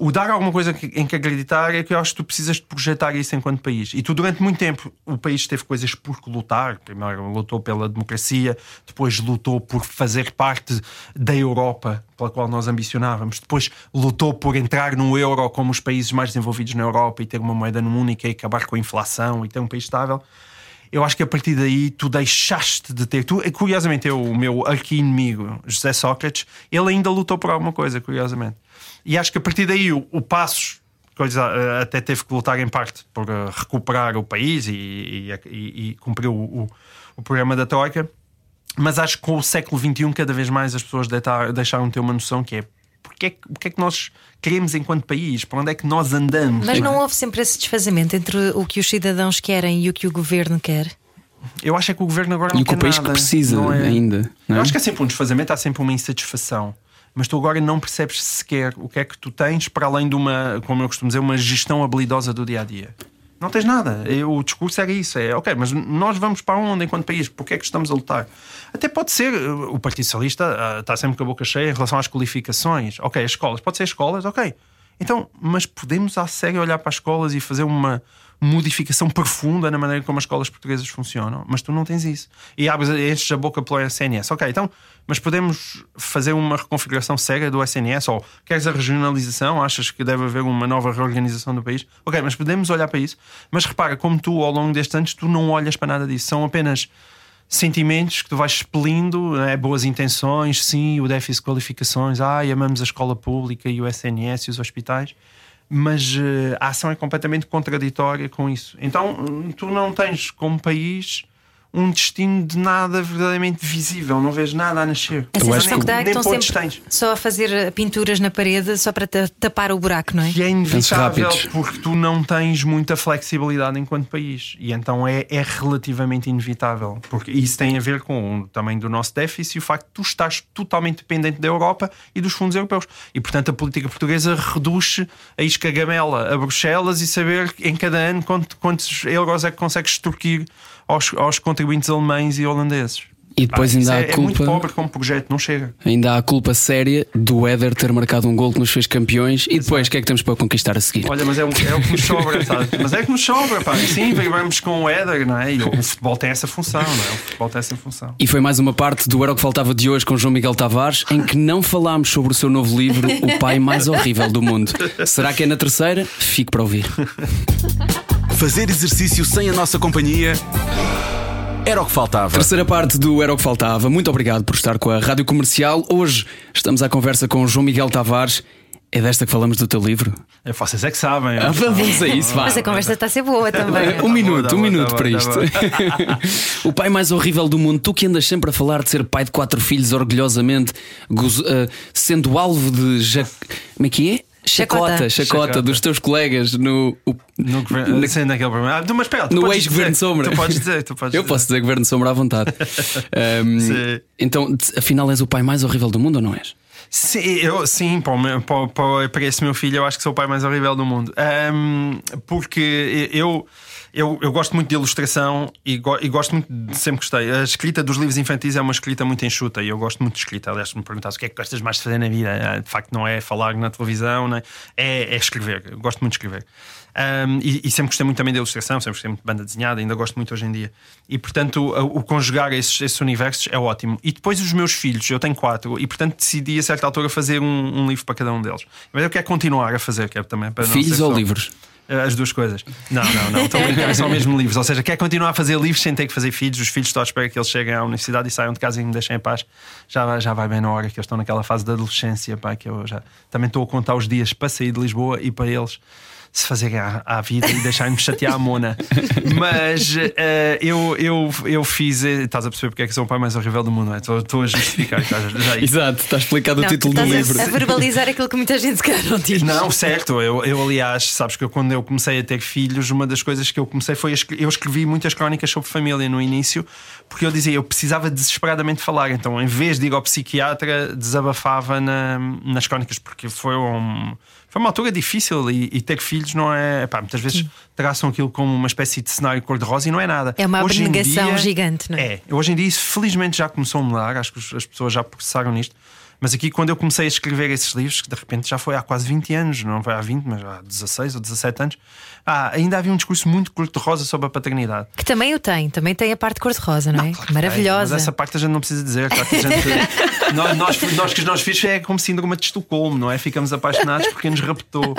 o dar alguma coisa em que acreditar é que eu acho que tu precisas de projetar isso enquanto país. E tu, durante muito tempo, o país teve coisas por que lutar. Primeiro lutou pela democracia, depois lutou por fazer parte da Europa pela qual nós ambicionávamos, depois lutou por entrar no euro como os países mais desenvolvidos na Europa e ter uma moeda única e acabar com a inflação e ter um país estável eu acho que a partir daí tu deixaste de ter. Tu, curiosamente, eu, o meu arqui-inimigo, José Sócrates, ele ainda lutou por alguma coisa, curiosamente. E acho que a partir daí o, o Passos coisa, eh, até teve que lutar em parte por eh, recuperar o país e, e, e, e cumprir o, o, o, programa da Troika. Mas acho que com o século XXI, cada vez mais as pessoas deixaram de ter uma noção que é porque é, o que é que nós queremos enquanto país? Para onde é que nós andamos? Mas não houve sempre esse desfazamento entre o que os cidadãos querem e o que o governo quer? Eu acho é que o governo agora não e quer nada. E o país nada. que precisa é... ainda. É? Eu acho que há sempre um desfazamento, há sempre uma insatisfação mas tu agora não percebes sequer o que é que tu tens para além de uma, como eu costumo dizer, uma gestão habilidosa do dia a dia. Não tens nada. O discurso era isso: é ok, mas nós vamos para onde enquanto país? Porque é que estamos a lutar? Até pode ser, o Partido Socialista ah, está sempre com a boca cheia em relação às qualificações. Ok, as escolas, pode ser escolas, ok. Então, mas podemos a sério olhar para as escolas e fazer uma, modificação profunda na maneira como as escolas portuguesas funcionam, mas tu não tens isso. E abres, enches a boca pelo SNS. Ok, então, mas podemos fazer uma reconfiguração séria do SNS? Ou queres a regionalização? Achas que deve haver uma nova reorganização do país? Ok, mas podemos olhar para isso. Mas repara, como tu, ao longo destes anos, tu não olhas para nada disso. São apenas sentimentos que tu vais expelindo, né? boas intenções, sim, o déficit de qualificações, ai, amamos a escola pública e o SNS e os hospitais mas uh, a ação é completamente contraditória com isso. Então, tu não tens como país um destino de nada verdadeiramente visível, não vês nada a nascer. A sensação que dá é que estão sempre tens. só a fazer pinturas na parede só para tapar o buraco, não é? Que é inevitável porque tu não tens muita flexibilidade enquanto país e então é, é relativamente inevitável. Porque isso tem a ver com o tamanho do nosso déficit e o facto de tu estás totalmente dependente da Europa e dos fundos europeus. E portanto a política portuguesa reduz a escagamela a Bruxelas e saber em cada ano quantos euros é que consegues extorquir aos, aos contribuintes alemães e holandeses. E depois ainda isso há é, a é muito culpa- pobre como projeto, não chega. Ainda há a culpa séria do Éder ter marcado um gol que nos fez campeões. E depois, o que é que temos para conquistar a seguir? Olha, mas é, o- é o que nos sobra, *laughs* sabe? Mas é que nos sobra, pá. Sim, vamos com o Éder, não é? E o, o futebol tem essa função, não é? O futebol tem essa função. E foi mais uma parte do Era o que Faltava de hoje com João Miguel Tavares, em que não falámos sobre o seu novo livro, O Pai Mais Horrível do Mundo. *laughs* Será que é na terceira? Fique para ouvir. *laughs* Fazer exercício sem a nossa companhia era o que faltava. Terceira parte do Era o que Faltava. Muito obrigado por estar com a Rádio Comercial. Hoje estamos à conversa com João Miguel Tavares. É desta que falamos do teu livro? É, vocês é que sabem. Ah, vamos a isso, vá. Mas a conversa está a ser boa também. *laughs* Um minuto, tá um bom, minuto tá para isto. tá *laughs* o pai mais horrível do mundo, tu que andas sempre a falar de ser pai de quatro filhos orgulhosamente, gozo- ah, sendo alvo de. Ja... Como é que é? Chacota, Chacota. dos teus colegas no. o- No governo, na- sim, naquele programa. Ah, mas espera, no podes ex-governo dizer, Sombra. Tu podes dizer, tu podes *laughs* Eu dizer. posso dizer Governo Sombra à vontade. *laughs* Sim. então, afinal, és o pai mais horrível do mundo ou não és? Sim, eu, sim para, o meu- para, para, para esse meu filho, eu acho que sou o pai mais horrível do mundo. Ahm, porque eu, eu, eu gosto muito de ilustração e, go- e gosto muito, de, sempre gostei. A escrita dos livros infantis é uma escrita muito enxuta e eu gosto muito de escrita. Aliás, se me perguntasse o que é que gostas mais de fazer na vida, ah, de facto, não é falar na televisão, não é? É, é escrever. Eu gosto muito de escrever. Ahm, e, e sempre gostei muito também da ilustração, sempre gostei muito de banda desenhada, ainda gosto muito hoje em dia. E portanto, o, o conjugar esses, esses universos é ótimo. E depois os meus filhos, eu tenho quatro, e portanto decidi a certa altura fazer um, um livro para cada um deles. Mas eu quero continuar a fazer, quero também para não Filhos ou só- livros? As duas coisas. Não, não, não. A brincar, são mesmo livros. Ou seja, quer continuar a fazer livros sem ter que fazer filhos. Os filhos estão à espera que eles cheguem à universidade e saiam de casa e me deixem em paz. Já, já vai bem na hora que eles estão naquela fase da adolescência. Pá, que eu já também estou a contar os dias para sair de Lisboa e para eles se fazerem à, à vida e deixarem-me chatear a Mona. Mas eh, eu, eu, eu fiz. eh, Estás a perceber porque é que sou o pai mais horrível do mundo, não é? Estou, estou a justificar. estás- já- *laughs* Exato, está explicado o Não, título tu do livro. a, a verbalizar aquilo que muita gente se calhar não diz. Não, certo. Eu, eu, aliás, sabes que eu, quando eu comecei a ter filhos, uma das coisas que eu comecei foi. Eu escrevi muitas crónicas sobre família no início, porque eu dizia, eu precisava desesperadamente falar. Então, em vez de ir ao psiquiatra, desabafava na- nas crónicas, porque foi um. Foi uma altura difícil e, e ter filhos não é. Pá, muitas vezes traçam aquilo como uma espécie de cenário cor-de-rosa e não é nada. É uma abnegação gigante, não é? É, hoje em dia isso felizmente já começou a mudar, acho que as pessoas já processaram nisto. Mas aqui, quando eu comecei a escrever esses livros, que de repente já foi há quase 20 anos, não foi há 20, mas há 16 ou 17 anos, ah, ainda havia um discurso muito cor-de-rosa sobre a paternidade. Que também o tem, também tem a parte cor-de-rosa, não é? Claro que Maravilhosa. tem, mas essa parte a gente não precisa dizer. claro que a gente- *laughs* nós, nós, nós que os nossos filhos é como síndrome de Estocolmo, não é? Ficamos apaixonados porque nos raptou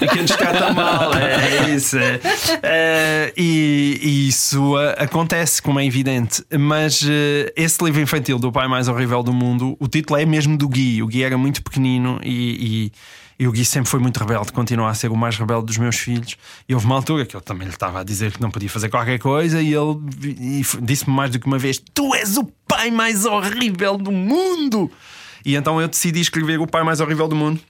e quem nos trata mal. É, é isso. É. Eh, e, e isso acontece, como é evidente. Mas eh, esse livro infantil do pai mais horrível do mundo, o título é mesmo do Gui. O Gui era muito pequenino e- e e o Gui sempre foi muito rebelde, continua a ser o mais rebelde dos meus filhos. E houve uma altura que eu também lhe estava a dizer que não podia fazer qualquer coisa, e ele disse-me mais do que uma vez: Tu és o pai mais horrível do mundo! E então eu decidi escrever O Pai Mais Horrível do Mundo.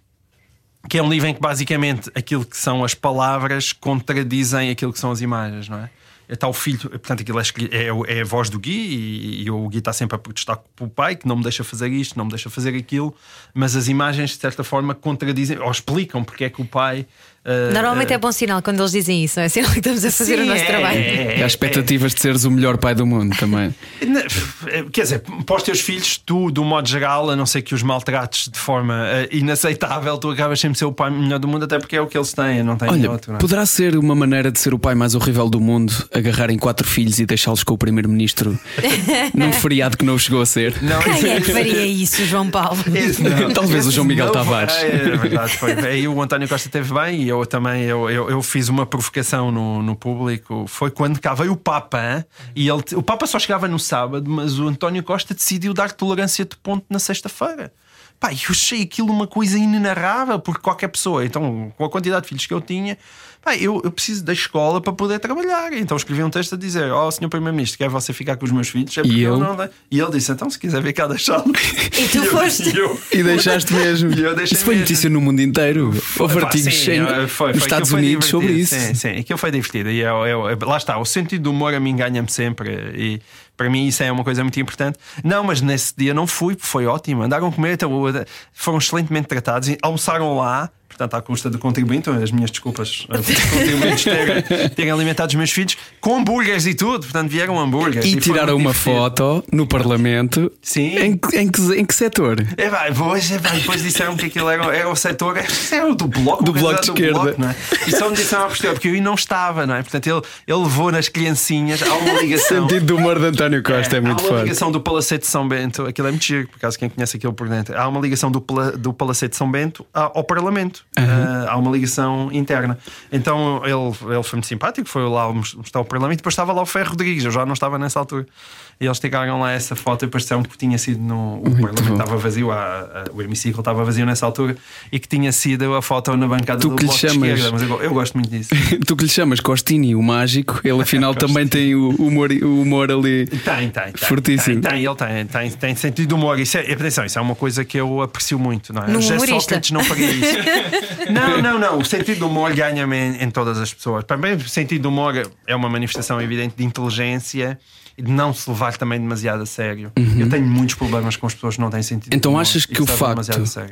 Que é um livro em que basicamente aquilo que são as palavras contradizem aquilo que são as imagens, não é? Está o filho, portanto, aquilo é, é, é a voz do Gui e, e o Gui está sempre a protestar com o pai que não me deixa fazer isto, não me deixa fazer aquilo, mas as imagens de certa forma contradizem ou explicam porque é que o pai. Ah, Normalmente ah, é bom sinal quando eles dizem isso, não é? *laughs* Sinal que estamos a fazer sim, o nosso é, trabalho. é, E há expectativas de seres o melhor pai do mundo também. *laughs* Na- Quer dizer, para os teus filhos, tu, do modo geral, a não ser que os maltrates de forma eh, inaceitável, tu acabas sempre a ser o pai melhor do mundo, até porque é o que eles têm, não têm Olha, outro. Não é? poderá ser uma maneira de ser o pai mais horrível do mundo agarrarem quatro filhos e deixá-los com o primeiro-ministro *laughs* num feriado que não chegou a ser? Não, Quem é que faria isso, João Paulo? Não. Talvez o Esse João Miguel não Tavares. foi- É, é verdade, foi. Aí o António Costa teve bem e eu também eu, eu, eu fiz uma provocação no, no público. Foi quando cá veio o Papa hein? e ele, o Papa só chegava no sábado, mas o António Costa decidiu dar tolerância de ponto na sexta-feira. Pá, eu achei aquilo uma coisa inenarrável, porque qualquer pessoa, então, com a quantidade de filhos que eu tinha, pá, eu, eu preciso da escola para poder trabalhar. Então escrevi um texto a dizer: Ó, senhor Primeiro-Ministro, quer você ficar com os meus filhos? É E eu ele? não dei." E ele disse: Então, se quiser vir cá deixá-lo. *laughs* E tu eu- foste. e eu- E deixaste mesmo. E eu deixei Isso foi mesmo. notícia no mundo inteiro. Houve artigos eh, foi- nos Estados Unidos sobre isso. Sim, sim, aquilo foi divertido. E eu, eu- lá está, o sentido do humor a mim ganha-me sempre. E para mim isso é uma coisa muito importante. Não, mas nesse dia não fui, foi ótimo. Andaram a comer, então, foram excelentemente tratados. e Almoçaram lá. Portanto, à custa do contribuinte, as minhas desculpas, os contribuintes terem, terem alimentado os meus filhos com hambúrgueres e tudo, portanto, vieram hambúrgueres. E, tiraram uma foto no Parlamento. Sim. Em, que- em, que, em que setor? É vai, pois, é vai, depois disseram que aquilo era, era o setor era do bloco, Do o Bloco de do Esquerda. Bloco, não é? E só me disseram a posterior, porque eu não estava, não é? Portanto, ele, ele levou nas criancinhas, há uma ligação. Sentido do humor de António Costa é, muito há uma forte. ligação do Palacete de São Bento, aquilo é muito giro, por acaso quem conhece aquilo por dentro. Há uma ligação do, do Palacete de São Bento ao Parlamento. Ah, há uma ligação interna. Então ele, ele foi muito simpático, foi lá mostrar o Parlamento. Depois estava lá o Ferro Rodrigues, eu já não estava nessa altura. E eles tiraram lá essa foto e disseram que tinha sido no. O Parlamento bom. estava vazio, a- a- o hemiciclo estava vazio nessa altura e que tinha sido a foto na bancada Tu do que lhe Bloco de chamas- Esquerda. Mas eu, eu gosto muito disso. *laughs* Tu que lhe chamas Costini, o mágico, ele *laughs* afinal também tem o humor, o humor ali. Tem, tem, tem. Fortíssimo. Tem, tem, ele tem, tem, tem sentido de humor. Isso é, atenção, isso é uma coisa que eu aprecio muito, não é? Num José humorista. Sócrates não faria isso. *laughs* *laughs* não, não, não. O sentido do humor ganha-me em, em todas as pessoas. Também o sentido do humor é uma manifestação evidente de inteligência e de não se levar também demasiado a sério. Eu tenho muitos problemas com as pessoas que não têm sentido de Uhum. Então achas que o facto,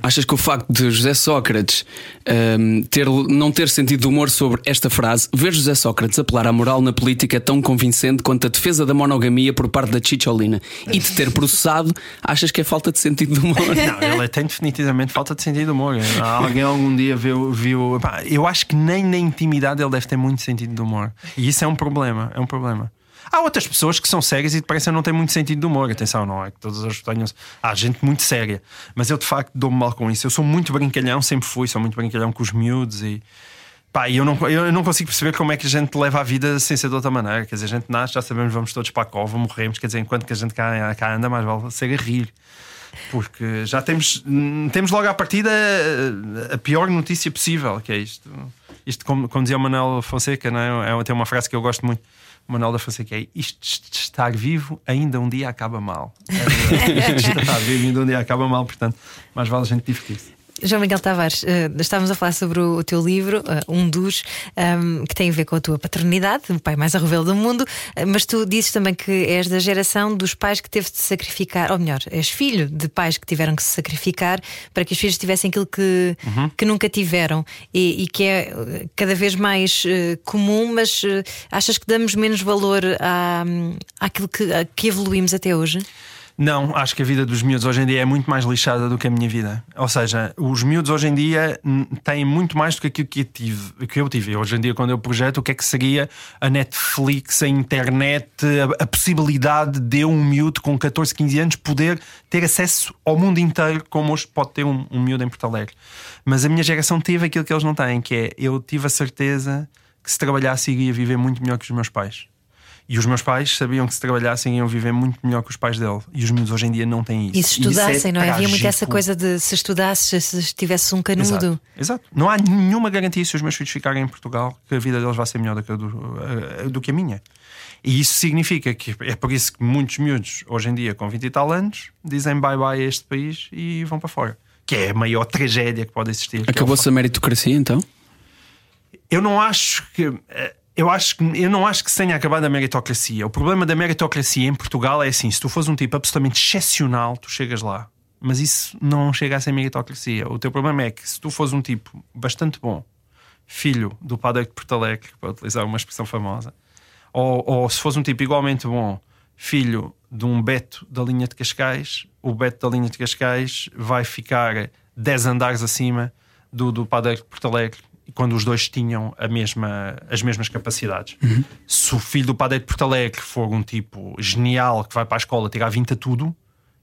achas que o facto de José Sócrates hum, ter, não ter sentido de humor sobre esta frase, ver José Sócrates apelar à moral na política é tão convincente quanto a defesa da monogamia por parte da Chicholina e de ter processado, achas que é falta de sentido de humor? Não, ele tem definitivamente falta de sentido de humor. *laughs* Alguém algum dia viu. viu pá, eu acho que nem na intimidade ele deve ter muito sentido de humor. E isso é um problema. É um problema. Há outras pessoas que são sérias e parecem não ter muito sentido de humor. Atenção, não é que todas as tenham. Há gente muito séria. Mas eu de facto dou-me mal com isso. Eu sou muito brincalhão, sempre fui, sou muito brincalhão com os miúdos e. Pá, eu não, eu não consigo perceber como é que a gente leva a vida sem ser de outra maneira. Quer dizer, a gente nasce, já sabemos, vamos todos para a cova, morremos. Quer dizer, enquanto que a gente cá, cá anda, mais vale ser a rir. Porque já temos, temos logo à partida a- a pior notícia possível, que é isto. Isto, como, como dizia o Manuel Fonseca, não é? É- tem uma frase que eu gosto muito. Manuel da Fonseca é isto de estar vivo ainda um dia acaba mal. *laughs* É verdade. Isto de estar vivo ainda um dia acaba mal, portanto, mais vale a gente divertir-se. João Miguel Tavares, eh, estávamos a falar sobre o, teu livro, eh, um dos, ehm, que tem a ver com a tua paternidade, o pai mais arrovel do mundo, eh, mas tu dizes também que és da geração dos pais que teve de se sacrificar, ou melhor, és filho de pais que tiveram que se sacrificar para que os filhos tivessem aquilo que, que nunca tiveram e, e que é cada vez mais comum, mas achas que damos menos valor à, àquilo que, que evoluímos até hoje? Não, acho que a vida dos miúdos hoje em dia é muito mais lixada do que a minha vida. Ou seja, os miúdos hoje em dia têm muito mais do que aquilo que eu tive. Que eu tive. Hoje em dia, quando eu projeto, o que é que seria a Netflix, a internet, a, a possibilidade de um miúdo com 14, 15 anos poder ter acesso ao mundo inteiro, como hoje pode ter um, um miúdo em Porto Alegre. Mas a minha geração teve aquilo que eles não têm, que é eu tive a certeza que se trabalhasse iria viver muito melhor que os meus pais. E os meus pais sabiam que se trabalhassem iam viver muito melhor que os pais dele. E os miúdos hoje em dia não têm isso. E se isso estudassem, não é? Havia muito essa coisa de se estudasses, se tivesse um canudo. Exato, exato. Não há nenhuma garantia se os meus filhos ficarem em Portugal que a vida deles vai ser melhor do que a, do, a- do que a minha. E isso significa que é por isso que muitos miúdos, hoje em dia, com 20 e tal anos, dizem bye bye a este país e vão para fora. Que é a maior tragédia que pode existir. que é Acabou-se a meritocracia então? eu não acho que eh, eu acho que eu não acho que se tenha acabado a meritocracia. O problema da meritocracia em Portugal é assim: se tu fores um tipo absolutamente excepcional, tu chegas lá. Mas isso não chega a ser meritocracia. O teu problema é que se tu fores um tipo bastante bom, filho do padre de Porto Alegre, para utilizar uma expressão famosa, ou, ou se fores um tipo igualmente bom, filho de um Beto da linha de Cascais, o Beto da linha de Cascais vai ficar 10 andares acima do, do padre de Porto Alegre quando os dois tinham a mesma, as mesmas capacidades. Se o filho do padre de Porto Alegre for um tipo genial que vai para a escola tirar 20 a tudo,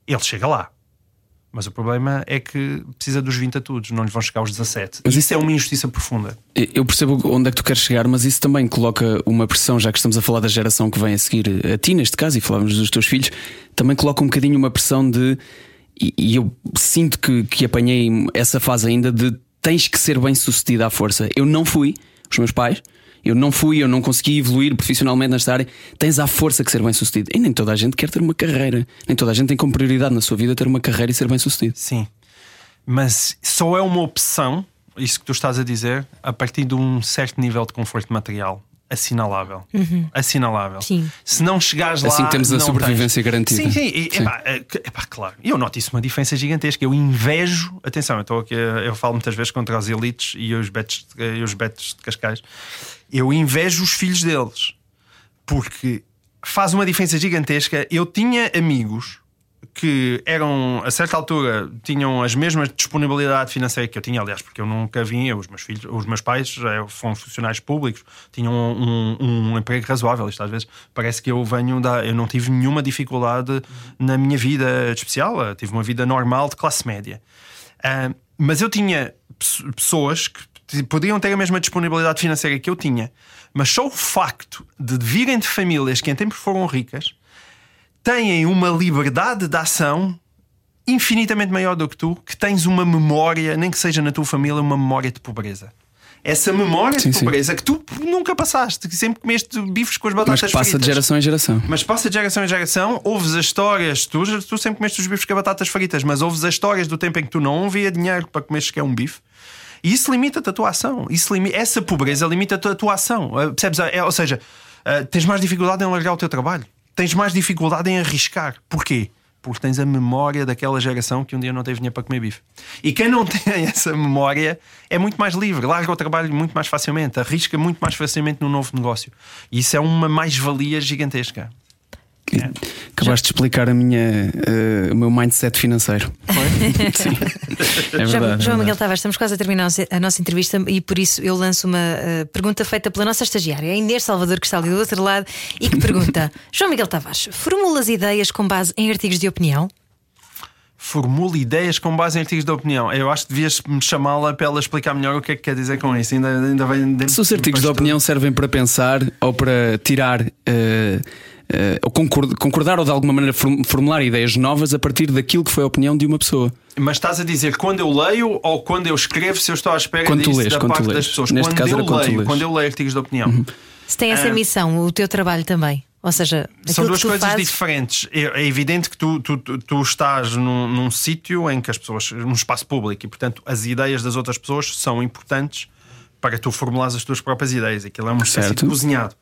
ele chega lá. Mas o problema é que precisa dos 20 a todos, não lhe vão chegar aos 17. Mas isso é uma injustiça profunda. Eu percebo onde é que tu queres chegar, mas isso também coloca uma pressão, já que estamos a falar da geração que vem a seguir a ti, neste caso, e falávamos dos teus filhos, também coloca um bocadinho uma pressão de. E, e eu sinto que, que apanhei essa fase ainda de tens que ser bem sucedido à força. Eu não fui, os meus pais, eu não fui, eu não consegui evoluir profissionalmente nesta área. Tens à força que ser bem sucedido. E nem toda a gente quer ter uma carreira, nem toda a gente tem como prioridade na sua vida ter uma carreira e ser bem sucedido. Sim. Mas só é uma opção, isso que tu estás a dizer, a partir de um certo nível de conforto material. Assinalável. Assinalável. Sim. Se não chegares lá. Assim que temos a sobrevivência tens. garantida. Sim, sim. E, Sim. epá, é que- epá, claro. Eu noto isso uma diferença gigantesca. Eu invejo. Atenção, eu estou aqui. Eu falo muitas vezes contra os elites e os betos, e os betos de Cascais. Eu invejo os filhos deles. Porque faz uma diferença gigantesca. Eu tinha amigos que eram, a certa altura, tinham as mesmas disponibilidade financeira que eu tinha, aliás, porque eu nunca vinha, os meus filhos, os meus pais foram funcionários públicos, tinham um, um emprego razoável. Isto às vezes parece que eu venho da. Eu não tive nenhuma dificuldade na minha vida especial, eu tive uma vida normal de classe média. Ah, mas eu tinha pe- pessoas que podiam ter a mesma disponibilidade financeira que eu tinha, mas só o facto de virem de famílias que em tempos foram ricas têm uma liberdade de ação infinitamente maior do que tu, que tens uma memória, nem que seja na tua família, uma memória de pobreza. Essa memória Sim, de sim. pobreza que tu nunca passaste, que sempre comeste bifes com as Mas batatas que passa fritas. de geração em geração. Mas passa de geração em geração, ouves as histórias, tu, tu sempre comeste os bifes com batatas fritas, mas ouves as histórias do tempo em que tu não havia dinheiro para comer sequer um bife. E isso limita-te a tua ação. Isso limi- essa pobreza limita-te a tua ação. Uh, Percebes? É, ou seja, uh, tens mais dificuldade em largar o teu trabalho. Tens mais dificuldade em arriscar. Porquê? Porque tens a memória daquela geração que um dia não teve dinheiro para comer bife. E quem não *laughs* tem essa memória é muito mais livre, larga o trabalho muito mais facilmente, arrisca muito mais facilmente num novo negócio. E isso é uma mais-valia gigantesca. Acabaste de explicar a minha, eh, o meu mindset financeiro. *laughs* Sim. É João, verdade. é João Miguel. Tavares, estamos quase a terminar a nossa- entrevista e por isso eu lanço uma eh, pergunta feita pela nossa estagiária, a Inês Salvador, que está ali do outro lado, e que pergunta: *laughs* João Miguel Tavares, formulas ideias com base em artigos de opinião? Formula ideias com base em artigos de opinião. Eu acho que devias me chamá-la para ela explicar melhor o que é que quer dizer com isso. Ainda, ainda vem Se os artigos de opinião servem para pensar ou para tirar. eh, ou concordar, concordar ou de alguma maneira form- formular ideias novas a partir daquilo que foi a opinião de uma pessoa. Mas estás a dizer quando eu leio ou quando eu escrevo, se eu estou à espera Quando disso lês, da quando parte lês. das pessoas. Neste quando caso eu era leio, lês. quando eu leio artigos de opinião. Se tem essa Ah. missão, o teu trabalho também. Ou seja, São duas que tu coisas fazes, diferentes. É, é evidente que tu, tu, tu, tu estás num, num sítio em que as pessoas, num espaço público, e portanto as ideias das outras pessoas são importantes para tu formulares as tuas próprias ideias. Aquilo é espécie Certo. de cozinhado.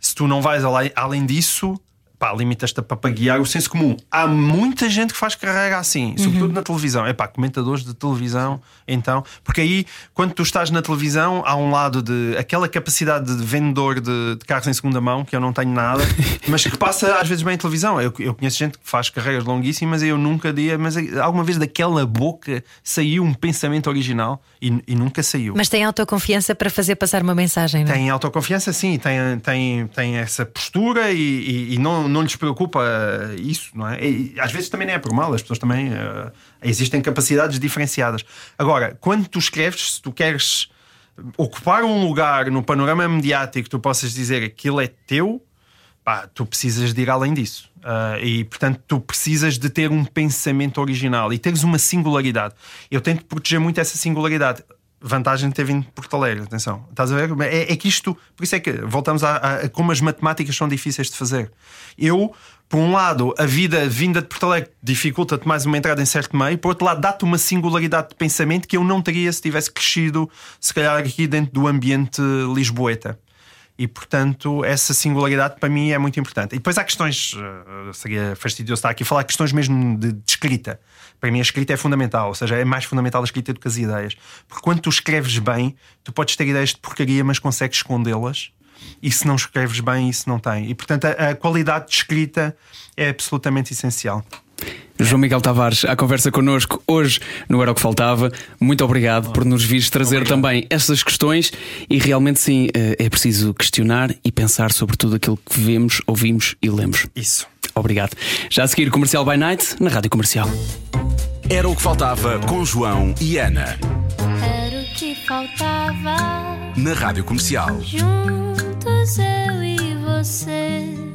Se tu não vais além, além disso, pá, limitas-te a papaguear o senso comum. Há muita gente que faz carreira assim, sobretudo na televisão. É pá, comentadores de televisão, então, porque aí, quando tu estás na televisão, há um lado de aquela capacidade de vendedor de, de carros em segunda mão, que eu não tenho nada, *laughs* mas que passa às vezes bem em televisão. Eu, eu conheço gente que faz carreiras longuíssimas e eu nunca dia, mas alguma vez daquela boca saiu um pensamento original e, e nunca saiu. mas tem autoconfiança para fazer passar uma mensagem, não é? Tem autoconfiança, sim, tem, tem, tem essa postura e, e- e não, não lhes preocupa eh, isso, não é? E, às vezes também não é por mal, as pessoas também eh, existem capacidades diferenciadas. Agora, quando tu escreves, se tu queres ocupar um lugar no panorama mediático, tu possas dizer aquilo é teu, pá, tu precisas de ir além disso. Ah, e portanto, tu precisas de ter um pensamento original e teres uma singularidade. Eu tento proteger muito essa singularidade. Vantagem de ter vindo de Porto Alegre, atenção. Estás a ver? É, é que isto, por isso é que voltamos a, a- a como as matemáticas são difíceis de fazer. Eu, por um lado, a vida vinda de Porto Alegre dificulta-te mais uma entrada em certo meio, por outro lado, dá-te uma singularidade de pensamento que eu não teria se tivesse crescido, se calhar, aqui dentro do ambiente lisboeta. E portanto, essa singularidade para mim é muito importante. E depois há questões, eh, seria fastidioso estar aqui a falar questões mesmo de, de escrita. Para mim, a escrita é fundamental, ou seja, é mais fundamental a escrita do que as ideias. Porque quando tu escreves bem, tu podes ter ideias de porcaria, mas consegues escondê-las. E se não escreves bem, isso não tem. E portanto, a, a qualidade de escrita é absolutamente essencial. João Miguel Tavares, à conversa connosco hoje no Era o que Faltava. Muito obrigado por nos vires trazer também essas questões. E realmente, sim, eh, é preciso questionar e pensar sobre tudo aquilo que vemos, ouvimos e lemos. Isso. Obrigado. Já a seguir, Comercial by Night, na Rádio Comercial. Era o que faltava com João e Ana. Era o que faltava. Na Rádio Comercial. Juntos eu e você.